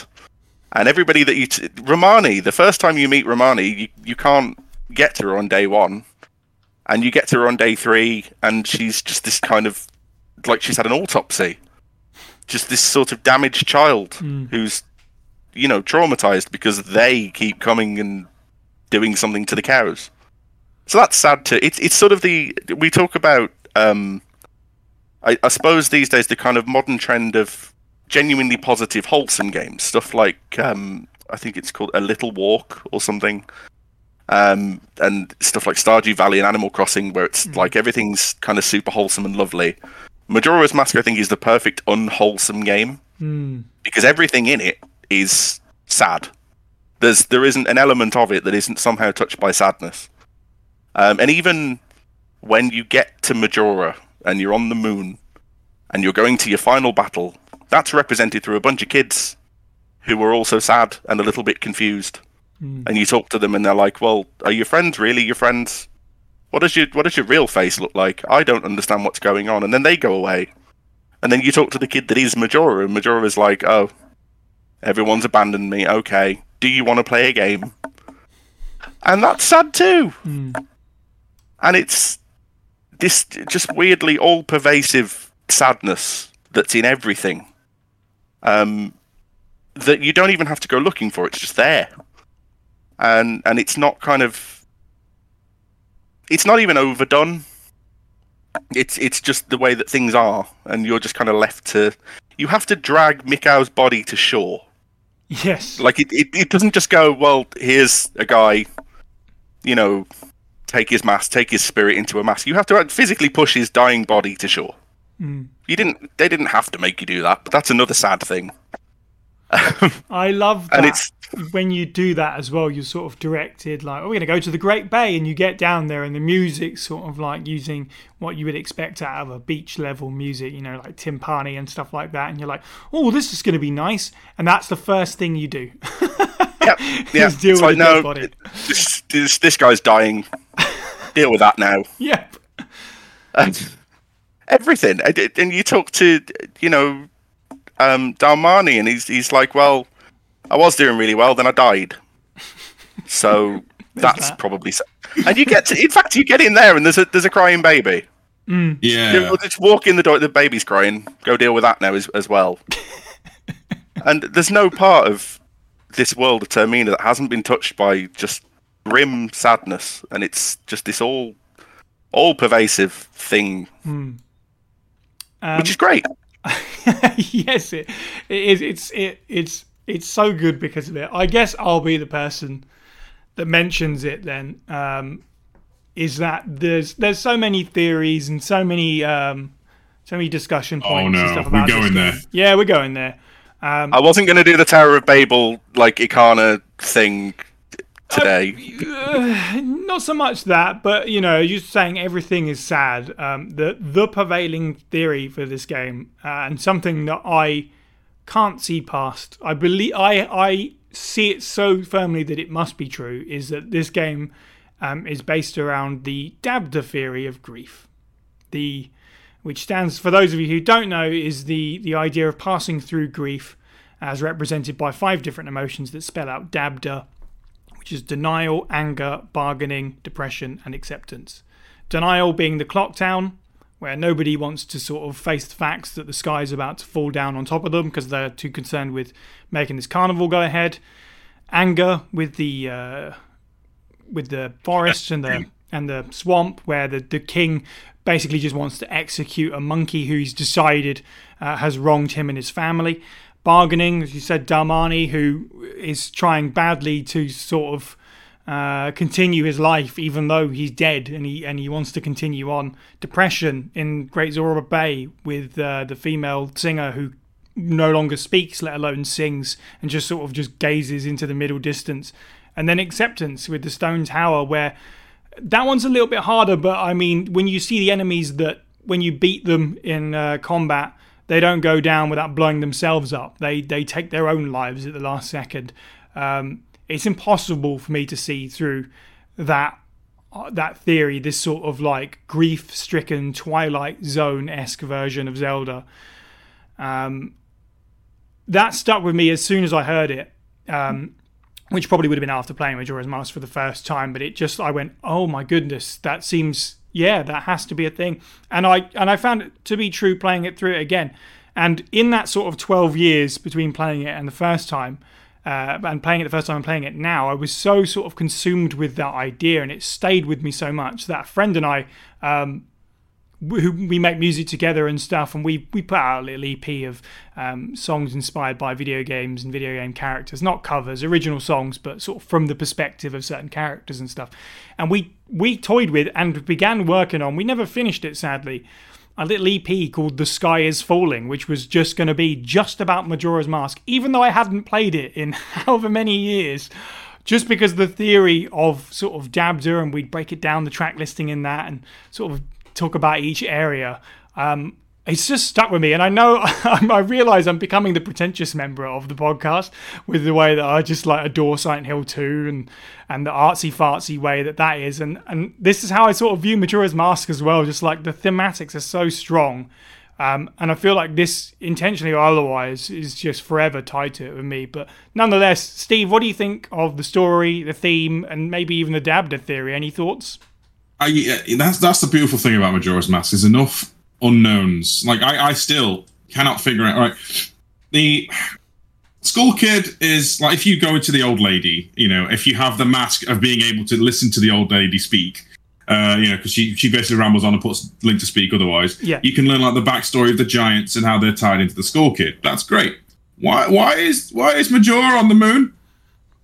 and everybody that you t- Romani, the first time you meet Romani, you you can't get to her on day one, and you get to her on day three, and she's just this kind of like she's had an autopsy, just this sort of damaged child who's you know traumatized because they keep coming and doing something to the cows. So that's sad too. It's it's sort of the we talk about. Um, I, I suppose these days the kind of modern trend of genuinely positive, wholesome games, stuff like um, I think it's called A Little Walk or something, um, and stuff like Stardew Valley and Animal Crossing, where it's like everything's kind of super wholesome and lovely. Majora's Mask, I think, is the perfect unwholesome game Mm. because everything in it is sad. There's there isn't an element of it that isn't somehow touched by sadness. Um, and even when you get to Majora and you're on the moon and you're going to your final battle, that's represented through a bunch of kids who are also sad and a little bit confused. And you talk to them and they're like, "Well, are your friends really your friends? What does your what does your real face look like? I don't understand what's going on." And then they go away. And then you talk to the kid that is Majora, and Majora's like, "Oh, everyone's abandoned me. Okay, do you want to play a game?" And that's sad too. And it's this just weirdly all-pervasive sadness that's in everything. Um, that you don't even have to go looking for; it's just there. And and it's not kind of, it's not even overdone it's it's just the way that things are, and you're just kind of left to. You have to drag Mikau's body to shore. Yes. Like it, it, it doesn't just go. Well, here's a guy, you know, take his mask, take his spirit into a mask. You have to physically push his dying body to shore. Mm. You didn't. They didn't have to make you do that, but that's another sad thing. I love that. And it's when you do that as well, you're sort of directed like, oh, we're going to go to the Great Bay, and you get down there, and the music's sort of like using what you would expect out of a beach level music, you know, like timpani and stuff like that, and you're like, oh, this is going to be nice, and that's the first thing you do. <laughs> yeah, yeah. Deal it's with like no, this, this this guy's dying. Deal with that now. <laughs> yep. and everything. And you talk to, you know, um, Darmani, and he's he's like, well, I was doing really well, then I died. So <laughs> that's that. probably. So. And you get to, in fact, you get in there, and there's a there's a crying baby. Yeah. You just walk in the door, the baby's crying. Go deal with that now as as well. <laughs> and there's no part of this world of Termina that hasn't been touched by just grim sadness, and it's just this all all pervasive thing, which is great. <laughs> yes, it, it is. It's it, it's it's so good because of it. I guess I'll be the person that mentions it. Then um, is that there's there's so many theories and so many um, so many discussion points oh, no, and stuff we're about this going there. Yeah, we're going there. I wasn't going to do the Tower of Babel like Ikana thing t- today. Uh, not so much that, but you know, you're saying everything is sad. Um, the the prevailing theory for this game, uh, and something that I can't see past. I believe I I see it so firmly that it must be true. Is that this game um, is based around the Dabda theory of grief, the which stands for those of you who don't know is the the idea of passing through grief as represented by five different emotions that spell out dabda which is denial anger bargaining depression and acceptance denial being the clock town where nobody wants to sort of face the facts that the sky is about to fall down on top of them because they're too concerned with making this carnival go ahead anger with the uh, with the forests and the <laughs> and the swamp where the, the king basically just wants to execute a monkey who he's decided uh, has wronged him and his family. Bargaining, as you said, Darmani, who is trying badly to sort of uh, continue his life even though he's dead and he and he wants to continue on. Depression in Great Zora Bay with uh, the female singer who no longer speaks, let alone sings, and just sort of just gazes into the middle distance. And then acceptance with the Stone Tower, where that one's a little bit harder, but I mean, when you see the enemies that when you beat them in uh, combat, they don't go down without blowing themselves up. They they take their own lives at the last second. Um, it's impossible for me to see through that uh, that theory, this sort of like grief-stricken Twilight Zone-esque version of Zelda. Um, that stuck with me as soon as I heard it. Um, which probably would have been after playing Majora's Mask for the first time, but it just I went, oh my goodness, that seems yeah, that has to be a thing, and I and I found it to be true playing it through it again, and in that sort of twelve years between playing it and the first time, uh, and playing it the first time and playing it now, I was so sort of consumed with that idea, and it stayed with me so much that a friend and I um, who we make music together and stuff, and we we put out a little EP of um, songs inspired by video games and video game characters, not covers, original songs, but sort of from the perspective of certain characters and stuff. And we we toyed with and began working on. We never finished it, sadly. A little EP called "The Sky Is Falling," which was just going to be just about Majora's Mask, even though I hadn't played it in <laughs> however many years just because the theory of sort of Dabda and we'd break it down the track listing in that and sort of talk about each area. Um, it's just stuck with me, and I know <laughs> I realize I'm becoming the pretentious member of the podcast with the way that I just like adore Silent Hill 2 and and the artsy fartsy way that that is, and and this is how I sort of view Majora's Mask as well. Just like the thematics are so strong, um, and I feel like this, intentionally or otherwise, is just forever tied to it with me. But nonetheless, Steve, what do you think of the story, the theme, and maybe even the Dabda theory? Any thoughts? I, that's that's the beautiful thing about Majora's Mask. is enough unknowns. Like I, I still cannot figure out. Right, the Skull Kid is like if you go into the old lady, you know, if you have the mask of being able to listen to the old lady speak, uh, you know, because she she basically rambles on and puts Link to speak. Otherwise, yeah. you can learn like the backstory of the giants and how they're tied into the Skull Kid. That's great. Why why is why is Majora on the moon?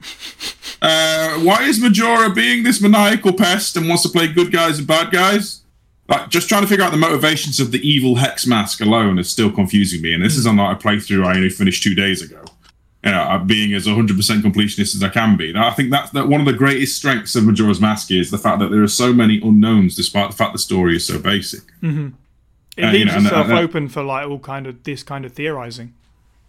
<laughs> Uh, why is Majora being this maniacal pest and wants to play good guys and bad guys? Like, just trying to figure out the motivations of the evil hex mask alone is still confusing me. And this is on like a playthrough I only finished two days ago. You know, being as 100% completionist as I can be. I think that's that one of the greatest strengths of Majora's Mask is the fact that there are so many unknowns, despite the fact the story is so basic. Mm-hmm. It uh, leaves you know, itself and, and, open for like all kind of this kind of theorizing.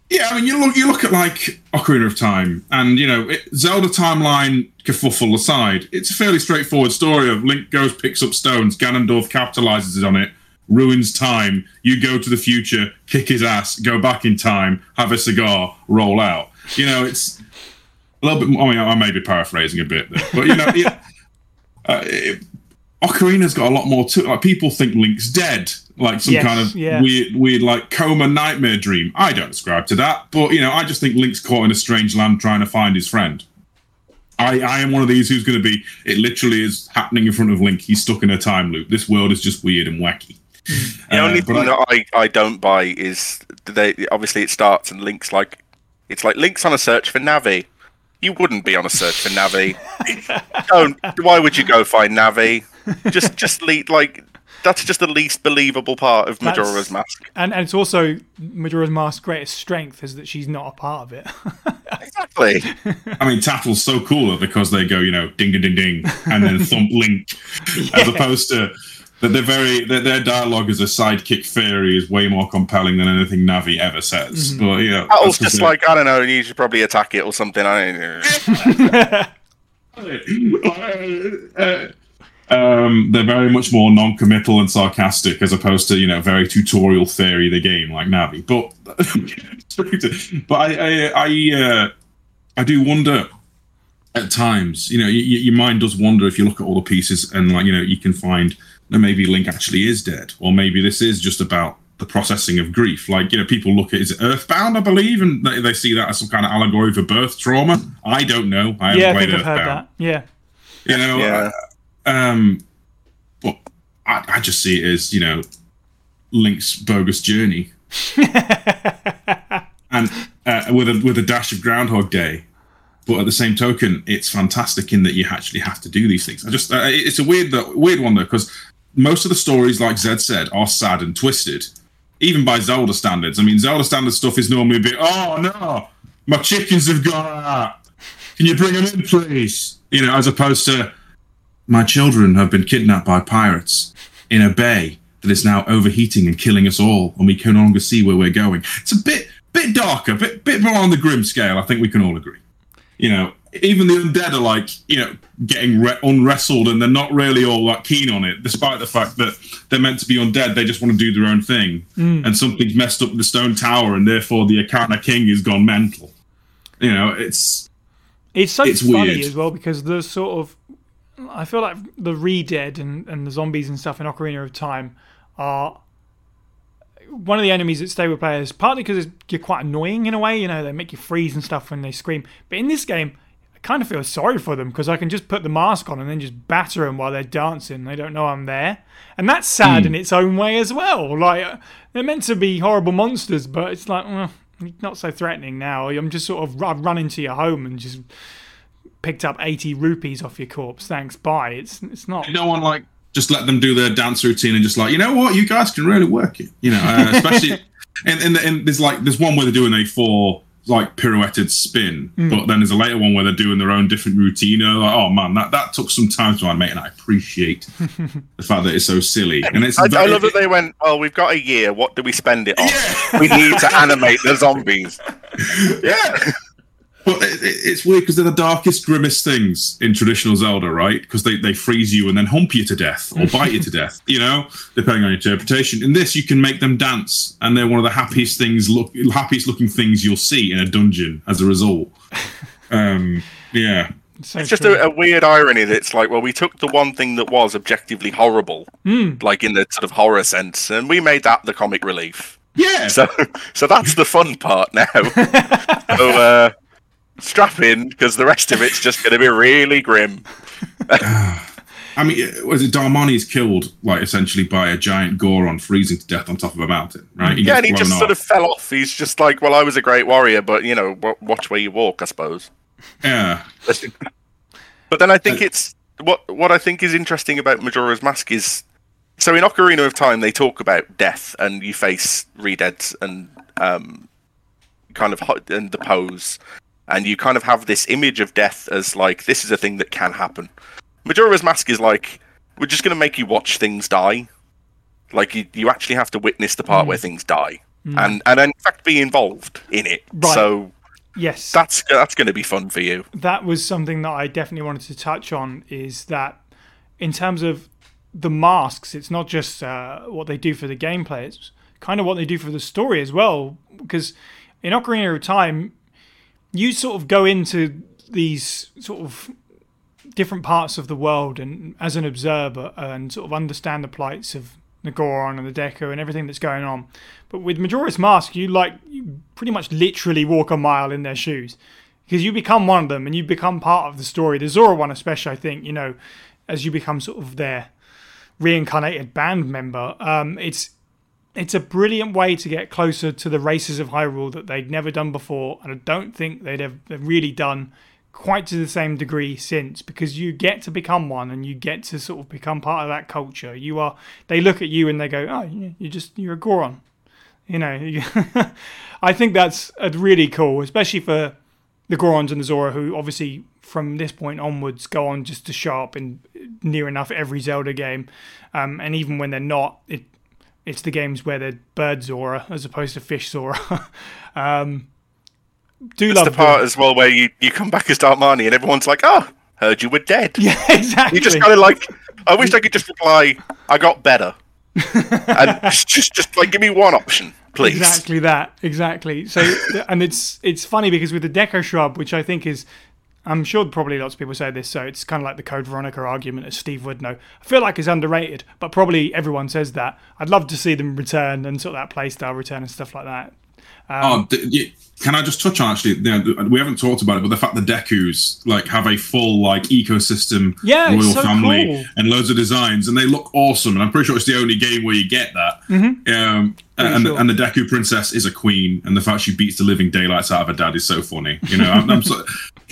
Yeah, I mean, you look you look at like Ocarina of Time, and you know, it, Zelda timeline kerfuffle aside, it's a fairly straightforward story of Link goes, picks up stones, Ganondorf capitalizes on it, ruins time. You go to the future, kick his ass, go back in time, have a cigar, roll out. You know, it's a little bit. I mean, I may be paraphrasing a bit, there, but you know, yeah, <laughs> uh, it, Ocarina's got a lot more to Like people think Link's dead, like some yes, kind of yeah. weird, weird like coma nightmare dream. I don't ascribe to that, but you know, I just think Link's caught in a strange land trying to find his friend. I, I am one of these who's going to be. It literally is happening in front of Link. He's stuck in a time loop. This world is just weird and wacky. The uh, only thing I, that I, I don't buy is they obviously it starts and Link's like it's like Link's on a search for Navi. You wouldn't be on a search for Navi. don't. Why would you go find Navi? just just lead like that's just the least believable part of Majora's that's, Mask. And, and it's also Majora's Mask's greatest strength is that she's not a part of it. <laughs> exactly. I mean, Tattle's so cooler because they go, you know, ding ding ding ding, and then thump Link, <laughs> yeah. as opposed to that they're very their, their, dialogue as a sidekick fairy is way more compelling than anything Navi ever says. Mm-hmm. But yeah, Tattle's just like I don't know, you should probably attack it or something. I don't know. <laughs> Um, they're very much more non-committal and sarcastic, as opposed to you know very tutorial theory of the game like Navi. But <laughs> but I I I, uh, I do wonder at times. You know, y- your mind does wander if you look at all the pieces and like you know you can find that maybe Link actually is dead, or maybe this is just about the processing of grief. Like you know, people look at is it Earthbound, I believe, and they, they see that as some kind of allegory for birth trauma. I don't know. I haven't yeah, I played think I've heard that. Yeah. You know, Yeah. um, but I, I just see it as you know, Link's bogus journey, <laughs> and uh, with a with a dash of Groundhog Day. But at the same token, it's fantastic in that you actually have to do these things. I just uh, it's a weird weird one though because most of the stories, like Zed said, are sad and twisted, even by Zelda standards. I mean, Zelda standard stuff is normally a bit, oh no, my chickens have gone out. Can you bring them in, please? You know, as opposed to my children have been kidnapped by pirates in a bay that is now overheating and killing us all, and we can no longer see where we're going. It's a bit bit darker, bit bit more on the grim scale. I think we can all agree. You know, even the undead are like, you know, getting re- unwrestled, and they're not really all that keen on it, despite the fact that they're meant to be undead. They just want to do their own thing, mm. and something's messed up with the stone tower, and therefore the Ikana King has gone mental. You know, it's It's so It's funny weird. as well because the sort of I feel like the re-dead and, and the zombies and stuff in Ocarina of Time are one of the enemies that stay with players, partly because you're quite annoying in a way, you know, they make you freeze and stuff when they scream. But in this game, I kind of feel sorry for them because I can just put the mask on and then just batter them while they're dancing. They don't know I'm there. And that's sad in its own way as well. Like, uh, they're meant to be horrible monsters, but it's like, well, not so threatening now. I'm just sort of, I've run into your home and just picked up 80 rupees off your corpse. Thanks, bye. It's, it's not. you don't want like just let them do their dance routine and just like you know what you guys can really work it you know uh, especially and and, and there's like there's one where they're doing a four like pirouetted spin hmm. but then there's a later one where they're doing their own different routine and like oh man that that took some time to animate and i appreciate <laughs> the fact that it's so silly and it's I, I love that they went. Well, we've got a year. What do we spend it on? We need to animate the zombies. <laughs> yeah but it, it- it's weird because they're the darkest grimmest things in traditional zelda right? Because they, they freeze you and then hump you to death or <laughs> bite you to death you know? Depending on your interpretation. In this you can make them dance and they're one of the happiest things look happiest looking things you'll see in a dungeon as a result. <laughs> Um yeah. So It's just a, a weird irony that it's like, well, we took the one thing that was objectively horrible, like in the sort of horror sense, and we made that the comic relief. yeah. So, <laughs> so that's the fun part now. so, uh, strap in because the rest of it's just going to be really grim. <sighs> I mean, was it Darmani is killed like essentially by a giant Goron freezing to death on top of a mountain, right? Yeah, and he just blown sort of fell off. He's just like, well, I was a great warrior, but you know, watch where you walk, I suppose. yeah, But then I think it's what what I think is interesting about Majora's Mask is so in Ocarina of Time they talk about death and you face redeads and um, kind of and the pose and you kind of have this image of death as like this is a thing that can happen. Majora's Mask is like we're just going to make you watch things die. Like you, you actually have to witness the part where things die and and in fact be involved in it. Right. So yes. that's that's going to be fun for you. that was something that I definitely wanted to touch on is that in terms of the masks, it's not just uh, what they do for the gameplay, it's kind of what they do for the story as well. Because in Ocarina of Time, you sort of go into these sort of different parts of the world and as an observer and sort of understand the plights of the Goron and the Deku and everything that's going on. But with Majora's Mask, you like you pretty much literally walk a mile in their shoes because you become one of them and you become part of the story. The Zora one, especially, I think, you know, as you become sort of their reincarnated band member, um, it's it's a brilliant way to get closer to the races of Hyrule that they'd never done before, and I don't think they'd have really done quite to the same degree since because you get to become one and you get to sort of become part of that culture. You are they look at you and they go, "Oh, you just you're a Goron." You know, <laughs> I think that's uh, really cool, especially for the Gorons and the Zora, who obviously from this point onwards go on just to show up in near enough every Zelda game, um, and even when they're not, it it's the games where they're bird Zora as opposed to fish Zora. <laughs> um, do It's love the them. part as well where you, you come back as Darmani and everyone's like, oh, heard you were dead. <laughs> Yeah, exactly. You just kind of like I wish I could just reply, "I got better," <laughs> and just, just, just like give me one option, please. Exactly that. Exactly. So, and it's it's funny because with the Deku Scrub, which I think is, I'm sure probably lots of people say this, so it's kind of like the Code Veronica argument, as Steve would know. I feel like it's underrated, but probably everyone says that. I'd love to see them return and sort of that playstyle return and stuff like that. Oh, d- y- can I just touch on actually? You know, we haven't talked about it, but the fact the Dekus like have a full like ecosystem, Yeah, royal so family, cool. and loads of designs, and they look awesome. And I'm pretty sure it's the only game where you get that. Um, and, sure. and the Deku princess is a queen, and the fact she beats the living daylights out of her dad is so funny. You know, I'm, I'm so,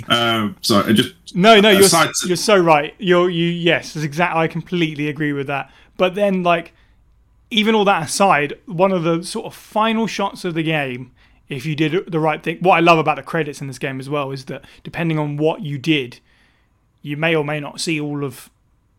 uh, <laughs> so I just No, no, you're to- you're so right. You're you yes, exactly. I completely agree with that. But then, like, even all that aside, one of the sort of final shots of the game, if you did the right thing, what I love about the credits in this game as well is that depending on what you did, you may or may not see all of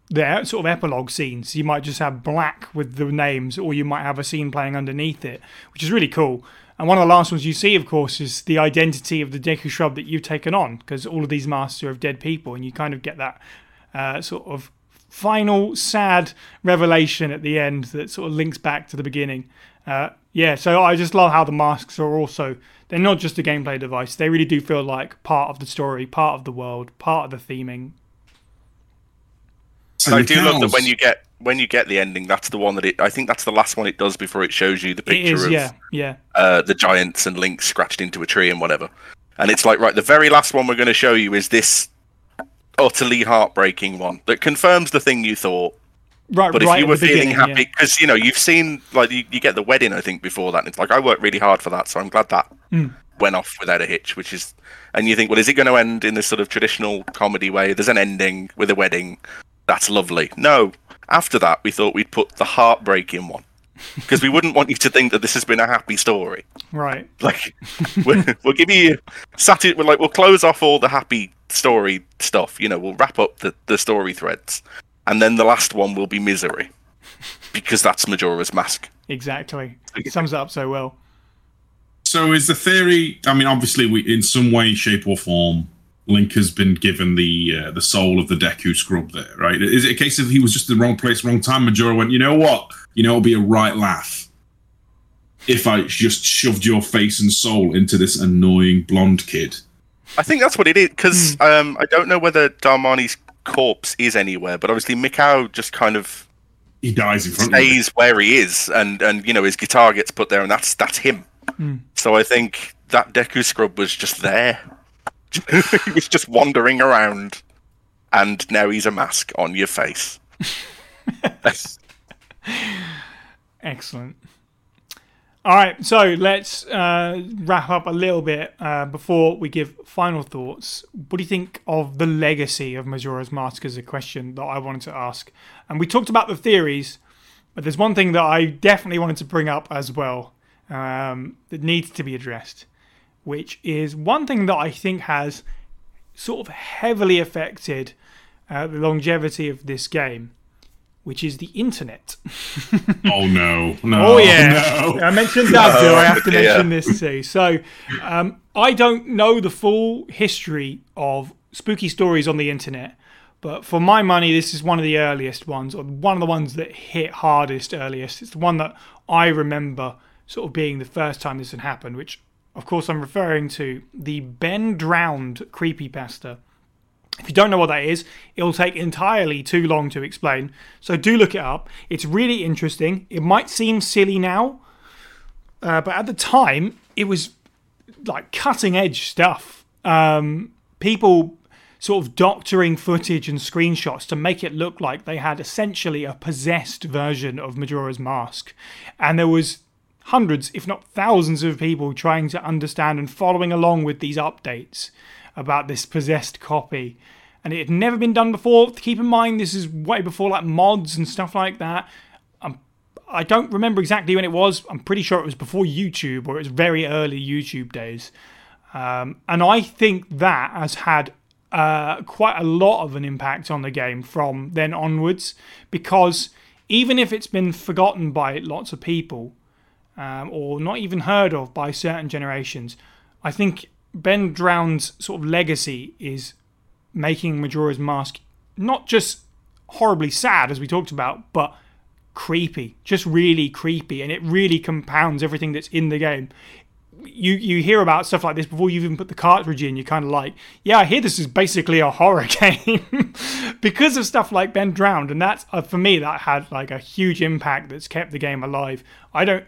the sort of epilogue scenes. You might just have black with the names, or you might have a scene playing underneath it, which is really cool. And one of the last ones you see, of course, is the identity of the Deku Scrub that you've taken on, because all of these masks are of dead people, and you kind of get that uh, sort of final sad revelation at the end that sort of links back to the beginning. Uh, yeah, so I just love how the masks are also they're not just a gameplay device. They really do feel like part of the story, part of the world, part of the theming. I and do love that when you get when you get the ending. That's the one that it. I think that's the last one it does before it shows you the It picture is, of yeah, yeah. uh, the giants and Link scratched into a tree and whatever. And it's like, right, the very last one we're going to show you is this utterly heartbreaking one that confirms the thing you thought. Right, But right if you were feeling happy, because you know you've seen like you, you get the wedding, I think before that, and it's like I worked really hard for that, so I'm glad that Hmm. went off without a hitch. Which is, and you think, well, is it going to end in this sort of traditional comedy way? There's an ending with a wedding. That's lovely. No, after that, we thought we'd put the heartbreaking one because we wouldn't want you to think that this has been a happy story. Right. Like, <laughs> we'll, we'll give you sati- We're like, we'll close off all the happy story stuff. You know, we'll wrap up the, the story threads, and then the last one will be misery, because that's Majora's Mask. Exactly. It sums it up so well. So is the theory? I mean, obviously, we in some way, shape, or form, Link has been given the uh, the soul of the Deku Scrub. There, right? Is it a case of he was just in the wrong place, wrong time? Majora went, you know what? You know, it'll be a right laugh if I just shoved your face and soul into this annoying blonde kid. I think that's what it is. Because um, I don't know whether Darmani's corpse is anywhere, but obviously Mikau just kind of He dies in front of me. stays where he is, and and you know his guitar gets put there, and that's that's him. So I think that Deku Scrub was just there. <laughs> he was just wandering around, and now he's a mask on your face. <laughs> Excellent. All right, so let's uh, wrap up a little bit uh, before we give final thoughts. What do you think of the legacy of Majora's Mask? Is a question that I wanted to ask, and we talked about the theories, but there's one thing that I definitely wanted to bring up as well um, that needs to be addressed, which is one thing that I think has sort of heavily affected uh, the longevity of this game, which is the internet. <laughs> Oh no! No! Oh yeah, No! I mentioned that. too. I have to dear. mention this too. So, um, I don't know the full history of spooky stories on the internet, but for my money, this is one of the earliest ones, or one of the ones that hit hardest earliest. It's the one that I remember sort of being the first time this had happened. Which, of course, I'm referring to the Ben Drowned creepypasta. If you don't know what that is, it'll take entirely too long to explain. So do look it up. It's really interesting. It might seem silly now, uh, but at the time, it was like cutting edge stuff. Um, people sort of doctoring footage and screenshots to make it look like they had essentially a possessed version of Majora's Mask. And there was hundreds, if not thousands, of people trying to understand and following along with these updates about this possessed copy. And it had never been done before. Keep in mind, this is way before like mods and stuff like that. Um, I don't remember exactly when it was. I'm pretty sure it was before YouTube or it was very early YouTube days. Um, and I think that has had uh, quite a lot of an impact on the game from then onwards because even if it's been forgotten by lots of people um, or not even heard of by certain generations, I think Ben Drowned's sort of legacy is making Majora's Mask not just horribly sad, as we talked about, but creepy, just really creepy, and it really compounds everything that's in the game. You you hear about stuff like this before you even put the cartridge in. You're kind of like, yeah, I hear this is basically a horror <laughs> game <laughs> because of stuff like Ben Drowned, and that's uh, for me that had like a huge impact that's kept the game alive. I don't.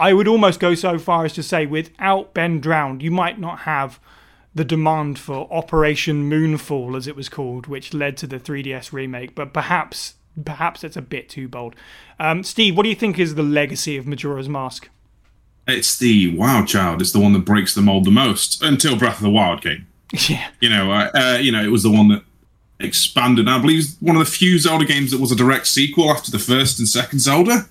I would almost go so far as to say, without Ben Drowned, you might not have the demand for Operation Moonfall, as it was called, which led to the 3DS remake. But perhaps, perhaps it's a bit too bold. Um, Steve, what do you think is the legacy of Majora's Mask? It's the Wild Child. It's the one that breaks the mold the most until Breath of the Wild came. <laughs> Yeah, You know, uh, uh, you know, it was the one that expanded. I believe one of the few Zelda games that was a direct sequel after the first and second Zelda.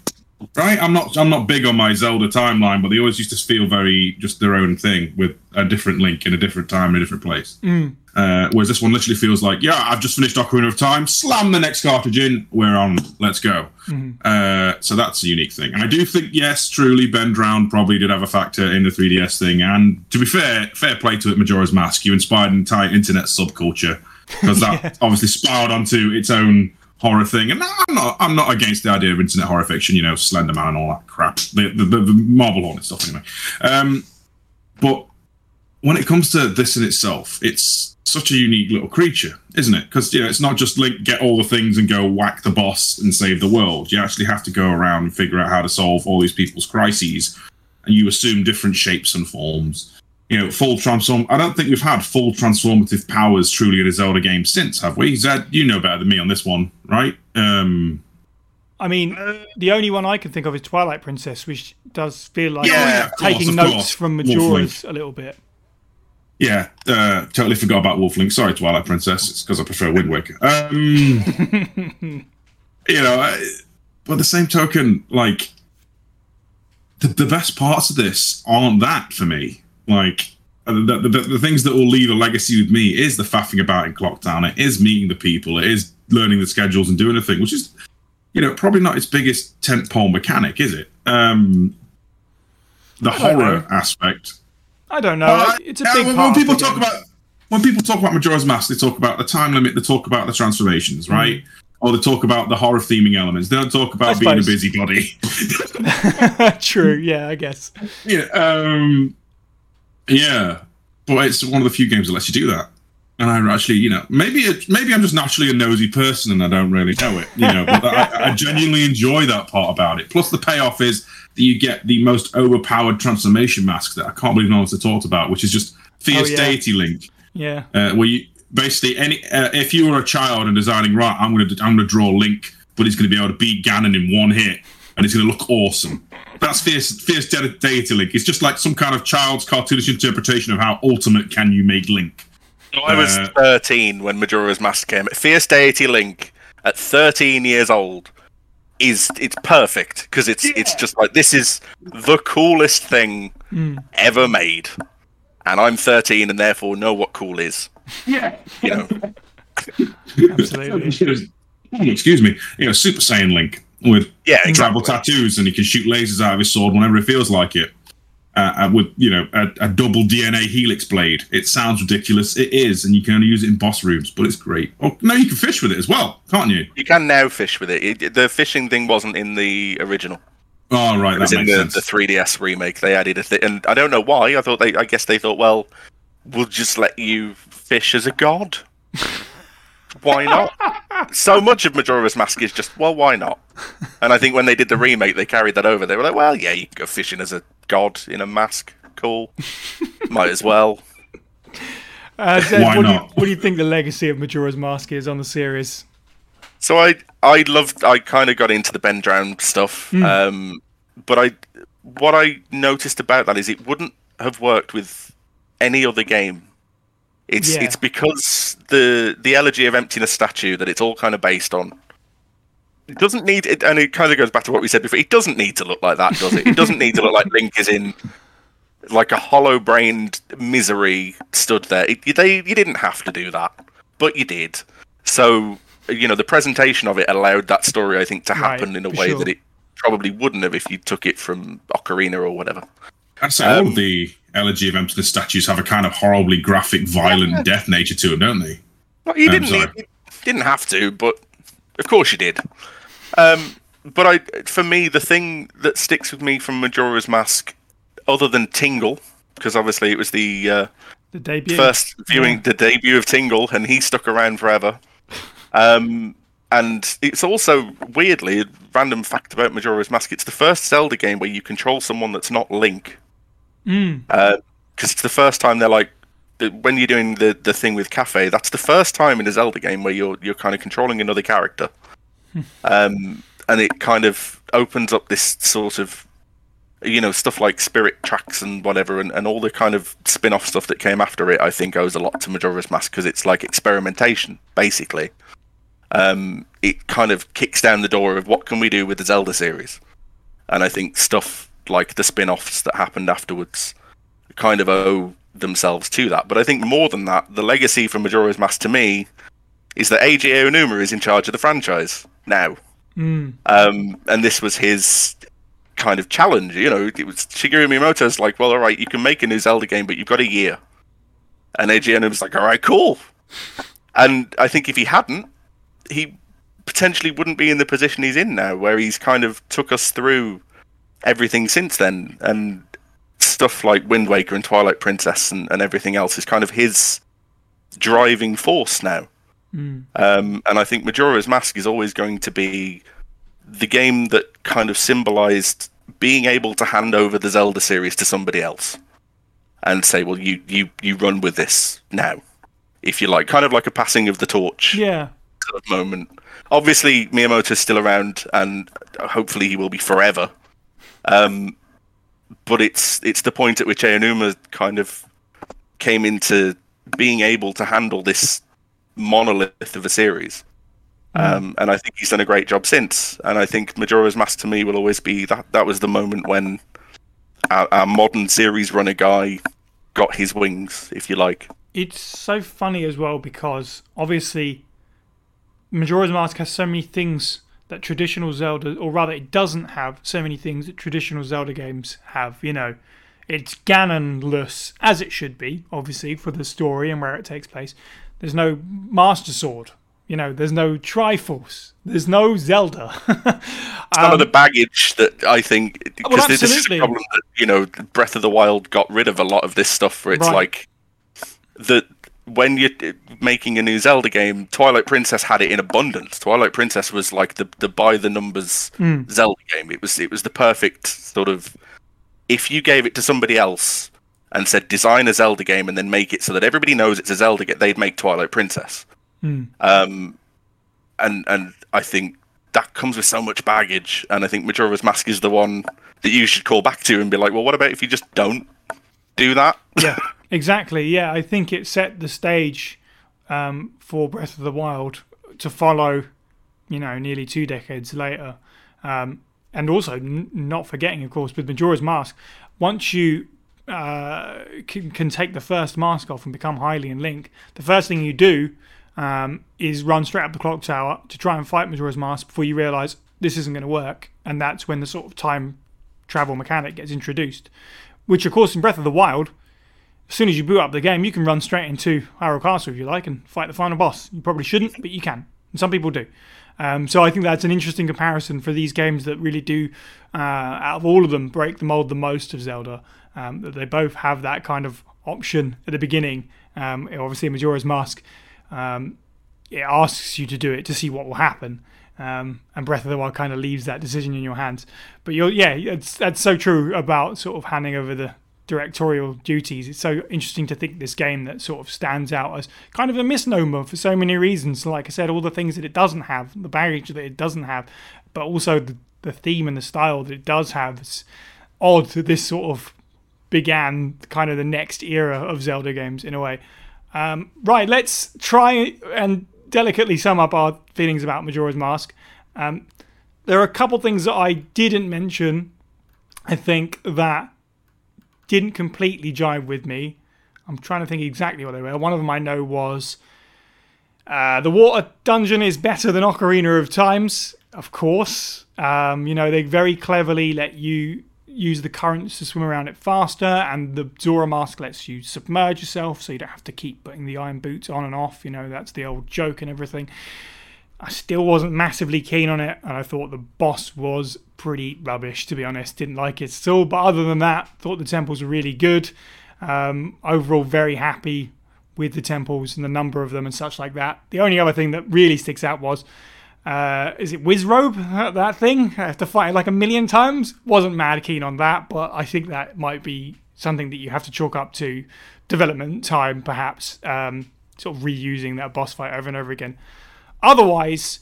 Right? I'm not. I'm not big on my Zelda timeline, but they always used to feel very just their own thing with a different link in a different time in a different place. Uh, whereas this one literally feels like, yeah, I've just finished Ocarina of Time. Slam the next cartridge in. We're on. Let's go. Uh, so that's a unique thing. And I do think, yes, truly, Ben Drowned probably did have a factor in the 3DS thing. And to be fair, fair play to it, Majora's Mask. You inspired an entire internet subculture because that <laughs> obviously spiraled onto its own horror thing. And I'm not, I'm not against the idea of internet horror fiction. You know, Slenderman and all that crap, the the, the, Marble Hornet stuff. Anyway, um, but when it comes to this in itself, it's such a unique little creature, isn't it? Because you know, it's not just Link get all the things and go whack the boss and save the world. You actually have to go around and figure out how to solve all these people's crises, and you assume different shapes and forms. You know, full transform. I don't think we've had full transformative powers truly in a Zelda game since, have we? Zed, you know better than me on this one, right? Um, I mean, the only one I can think of is Twilight Princess, which does feel like Yeah, course, taking notes course. from Majora's a little bit. Yeah, uh, totally forgot about Wolf Link. Sorry, Twilight Princess. It's because I prefer Wind Waker. Um, <laughs> you know, I, but the same token, like the, the best parts of this aren't that for me. Like uh, the, the, the, things that will leave a legacy with me is the faffing about in Clocktown. It is meeting the people. It is learning the schedules and doing the thing, which is, you know, probably not its biggest tentpole mechanic, is it? Um, the horror know. aspect I don't know. well, it's a yeah, big when, part. when people talk about when people talk about Majora's Mask, they talk about the time limit. They talk about the transformations, Mm. right? Or they talk about the horror theming elements. They don't talk about being a busybody. <laughs> True. Yeah, I guess. <laughs> yeah, um, yeah. But it's one of the few games that lets you do that. And I actually, you know, maybe it, maybe I'm just naturally a nosy person and I don't really know it, you know. But I, I genuinely enjoy that part about it. Plus, the payoff is that you get the most overpowered transformation mask that I can't believe no one's talked about, which is just fierce Oh, yeah. deity link. Yeah. uh, where you basically any uh, if you were a child and deciding right i'm to i'm going to draw link but he's going to be able to beat ganon in one hit and it's going to look awesome. That's fierce fierce de- deity link. It's just like some kind of child's cartoonish interpretation of how ultimate can you make link. I was Uh, 13 when Majora's Mask came. Fierce Deity Link at 13 years old is it's perfect because it's it's just like this is the coolest thing ever made, and I'm 13 and therefore know what cool is. yeah. You know, <laughs> Absolutely. excuse me. You know super saiyan link with yeah, tribal tattoos and he can shoot lasers out of his sword whenever he feels like it uh, uh, with you know a, a double DNA helix blade. It sounds ridiculous. It is, and you can only use it in boss rooms, but it's great. Oh no, you can fish with it as well, can't you? You can now fish with it. it. The fishing thing wasn't in the original. Oh right, It was that in the, sense. the 3DS remake. They added a thing, and I don't know why. I thought they. I guess they thought, well, we'll just let you fish as a god. <laughs> why not? so much of Majora's Mask is just, well, why not? And I think when they did the remake, they carried that over. They were like, well, yeah, you can go fishing as a god in a mask. Cool. Might as well. Uh, Zed, Why what, do you, not? what do you think the legacy of Majora's Mask is on the series? So I I loved I kind of got into the Ben Drowned stuff, um, but I what I noticed about that is it wouldn't have worked with any other game. It's Yeah. it's because the the elegy of emptiness statue that it's all kind of based on. It doesn't need it, and it kind of goes back to what we said before. It doesn't need to look like that, does it? It doesn't need to look like Link is in like a hollow-brained misery stood there. It, they you didn't have to do that, but you did. So you know the presentation of it allowed that story, I think, to Right, happen in a way sure. that it probably wouldn't have if you took it from Ocarina or whatever. I'd say all um, the elegy of emptiness statues have a kind of horribly graphic, violent death nature to them, don't they? Well, you didn't sorry. need, you didn't have to, but Of course you did. Um, but I, for me, the thing that sticks with me from Majora's Mask, other than Tingle, because obviously it was the uh, The debut. first viewing the debut of Tingle, and he stuck around forever. Um, and it's also weirdly a random fact about Majora's Mask. It's the first Zelda game where you control someone that's not Link, Mm. because it's the first time they're like when you're doing the the thing with Kafei. That's the first time in a Zelda game where you're you're kind of controlling another character, um, and it kind of opens up this sort of you know stuff like spirit tracks and whatever and, and all the kind of spin-off stuff that came after it i think owes a lot to majora's mask because it's like experimentation basically um, it kind of kicks down the door of what can we do with the zelda series and i think stuff like the spin-offs that happened afterwards kind of owe themselves to that but i think more than that the legacy from majora's mask to me is that Eiji Aonuma is in charge of the franchise now Mm. um, and this was his kind of challenge. You know, it was Shigeru Miyamoto's like, well, all right, you can make a new Zelda game, but you've got a year. And Eiji Aonuma was like, all right, cool. And I think if he hadn't, he potentially wouldn't be in the position he's in now, where he's kind of took us through everything since then. And stuff like Wind Waker and Twilight Princess and, and everything else is kind of his driving force now. Mm. Um, and I think Majora's Mask is always going to be the game that kind of symbolized being able to hand over the Zelda series to somebody else and say, "Well, you you you run with this now, if you like." Kind of like a passing of the torch Yeah. sort of moment. Obviously, Miyamoto's still around, and hopefully he will be forever. Um, but it's it's the point at which Aonuma kind of came into being able to handle this monolith of a series. Um, and I think he's done a great job since. And I think Majora's Mask to me will always be that. That was the moment when our, our modern series runner guy got his wings, if you like. It's so funny as well because obviously Majora's Mask has so many things that traditional Zelda, or rather, it doesn't have so many things that traditional Zelda games have. You know, it's Ganonless as it should be, obviously for the story and where it takes place. There's no Master Sword. You know, there's no Triforce. There's no Zelda. <laughs> some of the baggage that I think because Um, well, this is a problem that you know Breath of the Wild got rid of a lot of this stuff where it's Right. like that when you're making a new Zelda game, Twilight Princess had it in abundance. Twilight Princess was like the the by the numbers Hmm. Zelda game. It was it was the perfect sort of if you gave it to somebody else and said design a Zelda game and then make it so that everybody knows it's a Zelda game, they'd make Twilight Princess. Hmm. Um, and and I think that comes with so much baggage, and I think Majora's Mask is the one that you should call back to and be like, well, what about if you just don't do that? yeah, <laughs> exactly. Yeah, I think it set the stage um, for Breath of the Wild to follow, you know, nearly two decades later. Um, and also, n- not forgetting, of course, with Majora's Mask, once you uh, can, can take the first mask off and become Hylian Link, the first thing you do um, is run straight up the clock tower to try and fight Majora's Mask before you realise this isn't going to work. And that's when the sort of time travel mechanic gets introduced. Which, of course, in Breath of the Wild, as soon as you boot up the game, you can run straight into Hyrule Castle if you like and fight the final boss. You probably shouldn't, but you can. And some people do. Um, so I think that's an interesting comparison for these games that really do, uh, out of all of them, break the mold the most of Zelda. Um, that they both have that kind of option at the beginning. Um, obviously, Majora's Mask, um, it asks you to do it to see what will happen. Um, and Breath of the Wild kind of leaves that decision in your hands. But you're, yeah, it's, that's so true about sort of handing over the directorial duties. It's so interesting to think this game that sort of stands out as kind of a misnomer for so many reasons. Like I said, all the things that it doesn't have, the baggage that it doesn't have, but also the, the theme and the style that it does have. It's odd that this sort of began kind of the next era of Zelda games in a way. Um, right, let's try and delicately sum up our feelings about Majora's Mask. Um, there are a couple things that I didn't mention, I think, that didn't completely jive with me. I'm trying to think exactly what they were. One of them I know was uh, the water dungeon is better than Ocarina of Times, of course. Um, you know, they very cleverly let you use the currents to swim around it faster, and the Zora mask lets you submerge yourself so you don't have to keep putting the iron boots on and off. You know, that's the old joke and everything. I still wasn't massively keen on it, and I thought the boss was pretty rubbish, to be honest. Didn't like it at all. But other than that, thought the temples were really good. Um, overall, very happy with the temples and the number of them and such like that. The only other thing that really sticks out was uh, is it Wizrobe, that, that thing? I have to fight it like a million times. Wasn't mad keen on that, but I think that might be something that you have to chalk up to development time, perhaps. Um, sort of reusing that boss fight over and over again. Otherwise,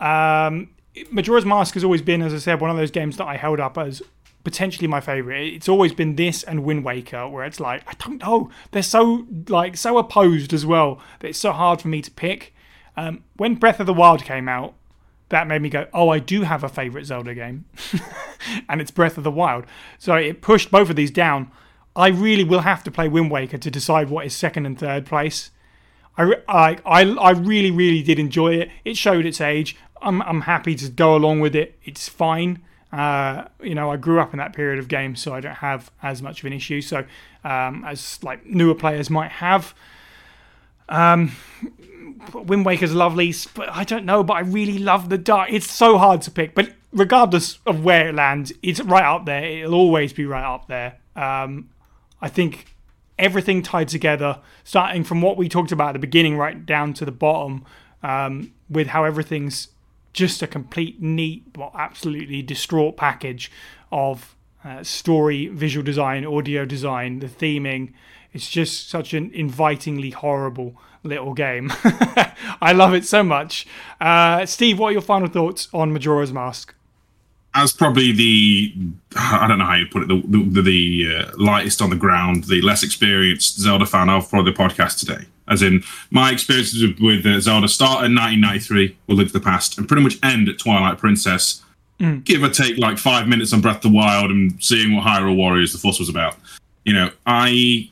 um, Majora's Mask has always been, as I said, one of those games that I held up as potentially my favorite. It's always been this and Wind Waker, where it's like I don't know, they're so like so opposed as well that it's so hard for me to pick. Um, when Breath of the Wild came out, that made me go, oh, I do have a favorite Zelda game, <laughs> and it's Breath of the Wild. So it pushed both of these down. I really will have to play Wind Waker to decide what is second and third place. I, I, I, I really, really did enjoy it. It showed its age. I'm, I'm happy to go along with it. It's fine. Uh, you know, I grew up in that period of games, so I don't have as much of an issue. So, um, as like newer players might have, um, Wind Waker's lovely, but I don't know. But I really love the dark. It's so hard to pick, but regardless of where it lands, it's right up there. It'll always be right up there. Um, I think everything tied together, starting from what we talked about at the beginning, right down to the bottom, um, with how everything's just a complete, neat, well, absolutely distraught package of uh, story, visual design, audio design, the theming. It's just such an invitingly horrible little game. <laughs> I love it so much. Uh, Steve, what are your final thoughts on Majora's Mask? As probably the I don't know how you put it the the, the uh, lightest on the ground, the less experienced Zelda fan of probably the podcast today. As in my experiences with, with uh, Zelda start in 1993, will Link to the Past, and pretty much end at Twilight Princess. Mm. Give or take like five minutes on Breath of the Wild and seeing what Hyrule Warriors the fuss was about. You know, I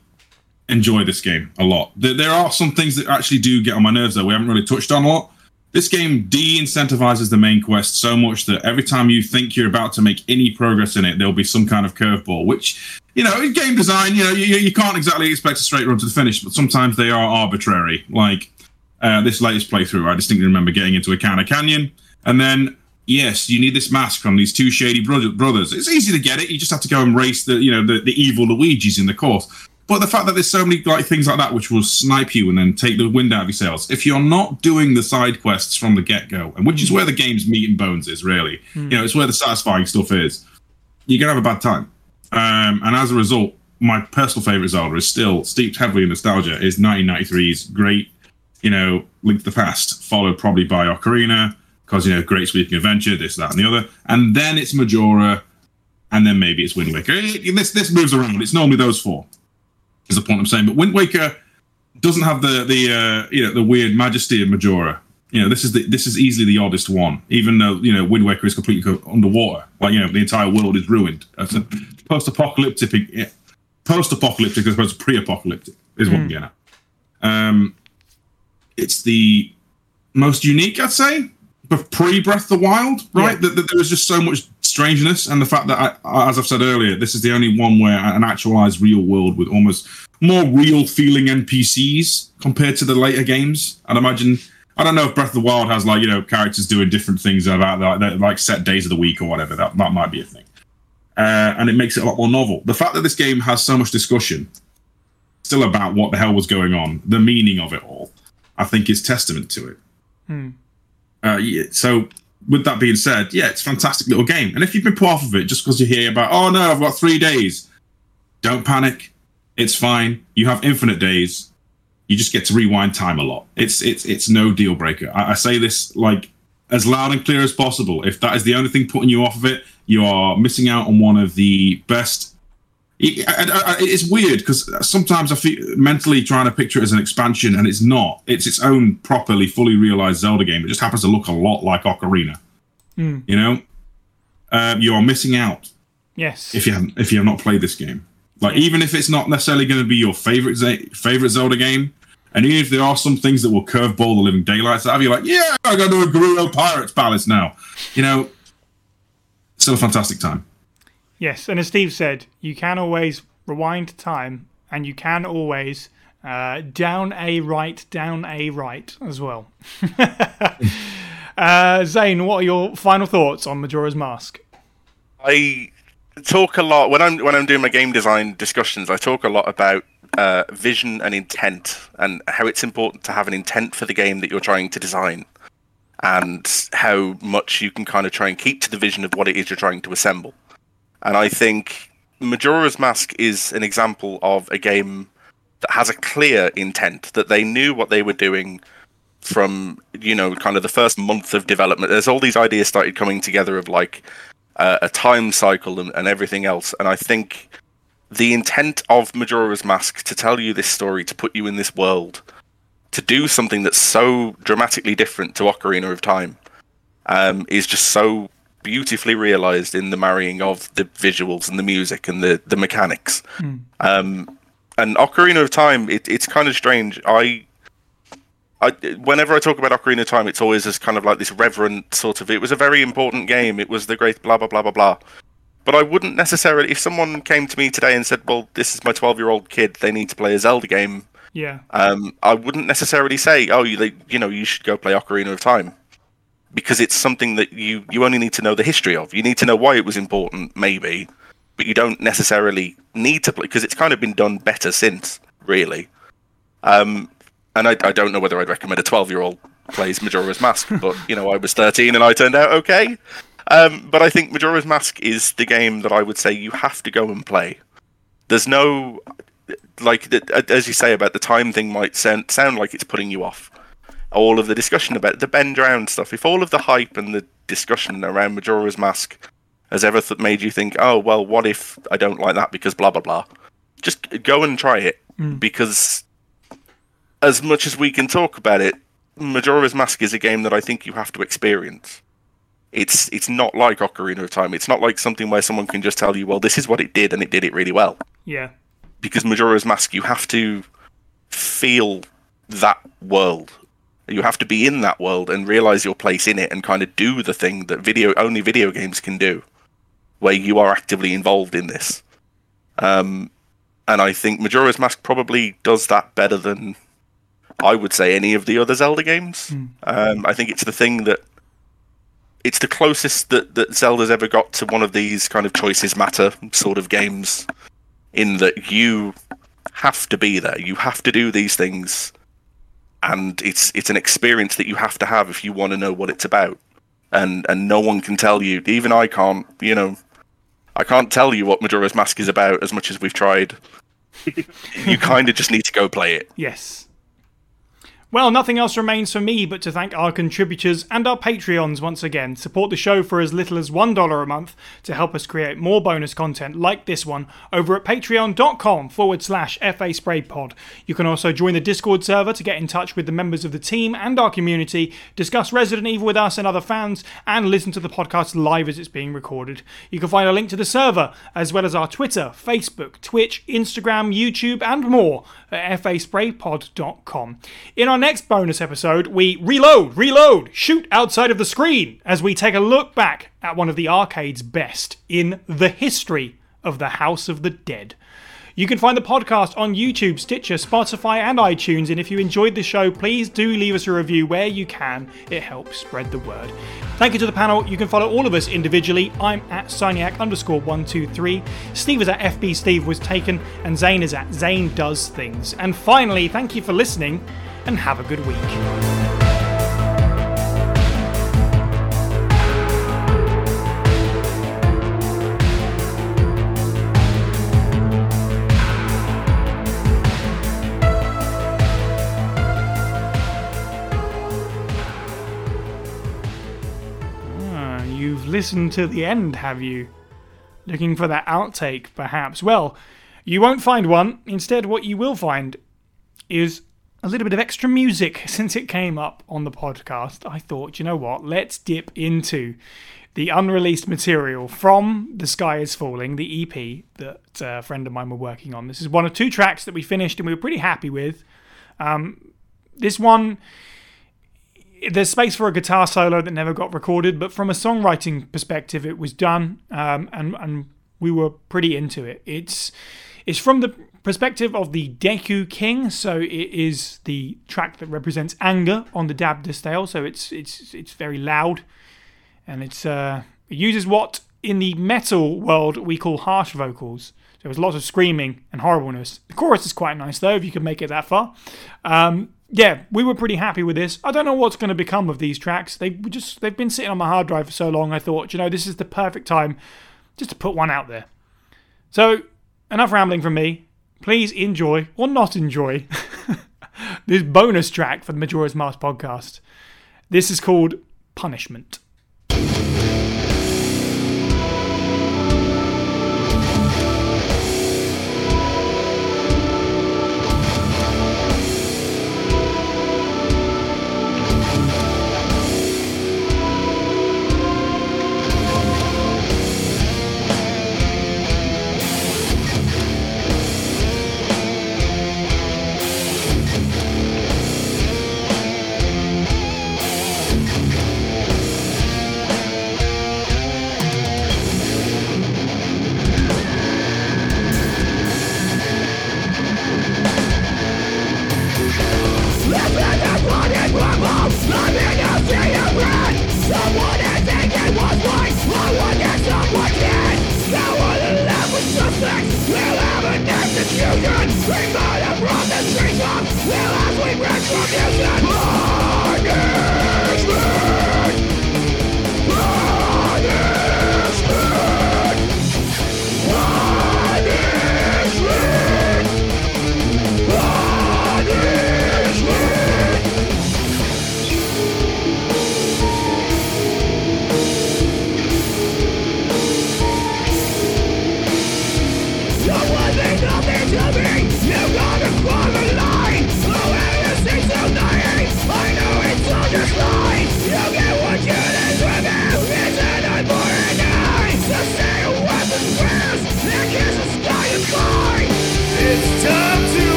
enjoy this game a lot. There, there are some things that actually do get on my nerves though. We haven't really touched on a lot this game de-incentivizes the main quest so much that every time you think you're about to make any progress in it, there'll be some kind of curveball. Which, you know, in game design, you know, you, you can't exactly expect a straight run to the finish, but sometimes they are arbitrary. Like uh, this latest playthrough, I distinctly remember getting into a of canyon, and then yes, you need this mask from these two shady brothers. It's easy to get it. You just have to go and race the, you know, the, the evil Luigi's in the course. But the fact that there's so many like things like that which will snipe you and then take the wind out of your sails, if you're not doing the side quests from the get go, and which is where the game's meat and bones is really, mm. you know, it's where the satisfying stuff is, you're gonna have a bad time. Um, and as a result, my personal favorite Zelda is still steeped heavily in nostalgia. Is 1993's great, you know, Link to the Past, followed probably by Ocarina, because you know, great sweeping adventure, this, that, and the other, and then it's Majora, and then maybe it's Wind Waker. This this moves around. It's normally those four is the point I'm saying. But Wind Waker doesn't have the the uh, you know the weird majesty of Majora. You know, this is the this is easily the oddest one, even though you know Wind Waker is completely underwater. Like you know, the entire world is ruined. It's a post-apocalyptic, yeah, post-apocalyptic as opposed to pre-apocalyptic is what mm. I'm getting at. Um, it's the most unique, I'd say, but pre Breath of the Wild, right? Yeah. That, that there was just so much strangeness, and the fact that, I, as I've said earlier, this is the only one where an actualized real world with almost more real feeling NPCs compared to the later games. I'd imagine. I don't know if Breath of the Wild has like you know characters doing different things about like, like set days of the week or whatever. That that might be a thing, uh, and it makes it a lot more novel. The fact that this game has so much discussion still about what the hell was going on, the meaning of it all, I think is testament to it. Hmm. Uh, yeah, so with that being said, yeah, it's a fantastic little game. And if you've been put off of it just because you hear about, oh no, I've got three days, don't panic. It's fine. You have infinite days. You just get to rewind time a lot. It's it's it's no deal breaker. I, I say this like as loud and clear as possible. If that is the only thing putting you off of it, you are missing out on one of the best it's weird because sometimes I feel mentally trying to picture it as an expansion, and it's not. It's its own properly, fully realized Zelda game. It just happens to look a lot like Ocarina. Mm. You know, uh, you are missing out. Yes. If you haven't, if you have not played this game, like even if it's not necessarily going to be your favorite favorite Zelda game, and even if there are some things that will curveball the living daylights out of you, like yeah, I got to do a Gerudo Pirates Palace now. You know, still a fantastic time. Yes, and as Steve said, you can always rewind time, and you can always uh, down a right, down a right as well. <laughs> Uh, Zane, what are your final thoughts on Majora's Mask? I talk a lot when I'm when I'm doing my game design discussions. I talk a lot about uh, vision and intent, and how it's important to have an intent for the game that you're trying to design, and how much you can kind of try and keep to the vision of what it is you're trying to assemble. And I think Majora's Mask is an example of a game that has a clear intent that they knew what they were doing from you know kind of the first month of development. There's all these ideas started coming together of like uh, a time cycle and, and everything else. And i think the intent of majora's mask to tell you this story to put you in this world to do something that's so dramatically different to ocarina of time um, is just so beautifully realized in the marrying of the visuals and the music and the the mechanics Mm. um, and Ocarina of Time, it, it's kind of strange. I, I, whenever I talk about Ocarina of Time, it's always as kind of like this reverent sort of. It was a very important game. It was the great blah blah blah blah blah. But I wouldn't necessarily. If someone came to me today and said, "Well, this is my twelve-year-old kid. They need to play a Zelda game," Yeah. um, I wouldn't necessarily say, "Oh, you, they, you know, you should go play Ocarina of Time," because it's something that you you only need to know the history of. You need to know why it was important, maybe, but you don't necessarily need to play because it's kind of been done better since, really. Um, and I, I don't know whether I'd recommend a twelve-year-old plays Majora's Mask, but you know, I was thirteen and I turned out okay. Um, but I think Majora's Mask is the game that I would say you have to go and play. There's no like as you say about the time thing might sound sound like it's putting you off. All of the discussion about the Ben Drowned stuff. If all of the hype and the discussion around Majora's Mask has ever th- made you think, oh well, what if I don't like that because blah blah blah, just go and try it hmm. because as much as we can talk about it, Majora's Mask is a game that I think you have to experience. It's it's not like Ocarina of Time. It's not like something where someone can just tell you, well, this is what it did and it did it really well Yeah. because Majora's Mask, you have to feel that world. You have to be in that world and realize your place in it and kind of do the thing that video only video games can do, where you are actively involved in this. Um, and I think Majora's Mask probably does that better than I would say any of the other Zelda games. Um, I think it's the thing that it's the closest that, that Zelda's ever got to one of these kind of choices matter sort of games in that you have to be there. You have to do these things, and it's it's an experience that you have to have if you want to know what it's about. And and no one can tell you. Even I can't. You know, I can't tell you what Majora's Mask is about as much as we've tried. <laughs> you kind of just need to go play it. Yes. Well, nothing else remains for me but to thank our contributors and our Patreons once again. Support the show for as little as $1 a month to help us create more bonus content like this one over at patreon.com forward slash FA Spray Pod. You can also join the Discord server to get in touch with the members of the team and our community, discuss Resident Evil with us and other fans, and listen to the podcast live as it's being recorded. You can find a link to the server, as well as our Twitter, Facebook, Twitch, Instagram, YouTube, and more at faspraypod.com. In our next bonus episode, we reload, reload, shoot outside of the screen as we take a look back at one of the arcade's best in the history of the House of the Dead. You can find the podcast on YouTube, Stitcher, Spotify, and iTunes. And if you enjoyed the show, please do leave us a review where you can. It helps spread the word. Thank you to the panel. You can follow all of us individually. I'm at Syniac underscore 123. Steve is at FB Steve was taken. And Zane is at Zane Does Things. And finally, thank you for listening and have a good week. Ah, You've listened to the end, have you? Looking for that outtake, perhaps? Well, you won't find one. Instead, what you will find is a little bit of extra music <laughs> since it came up on the podcast. I thought, you know what? Let's dip into the unreleased material from The Sky is Falling, the EP that uh, a friend of mine were working on. This is one of two tracks that we finished and we were pretty happy with. Um, this one there's space for a guitar solo that never got recorded, but from a songwriting perspective, it was done, um, and and we were pretty into it. It's It's from the perspective of the Deku King, so it is the track that represents anger on the Dab Distale. So it's it's it's very loud, and it's uh, it uses what in the metal world we call harsh vocals. So there's lots of screaming and horribleness. The chorus is quite nice though, if you can make it that far. Um, yeah, we were pretty happy with this. I don't know what's going to become of these tracks. They just they've been sitting on my hard drive for so long. I thought, you know, this is the perfect time just to put one out there. So enough rambling from me. Please enjoy or not enjoy <laughs> this bonus track for the Majora's Mask podcast. This is called Punishment.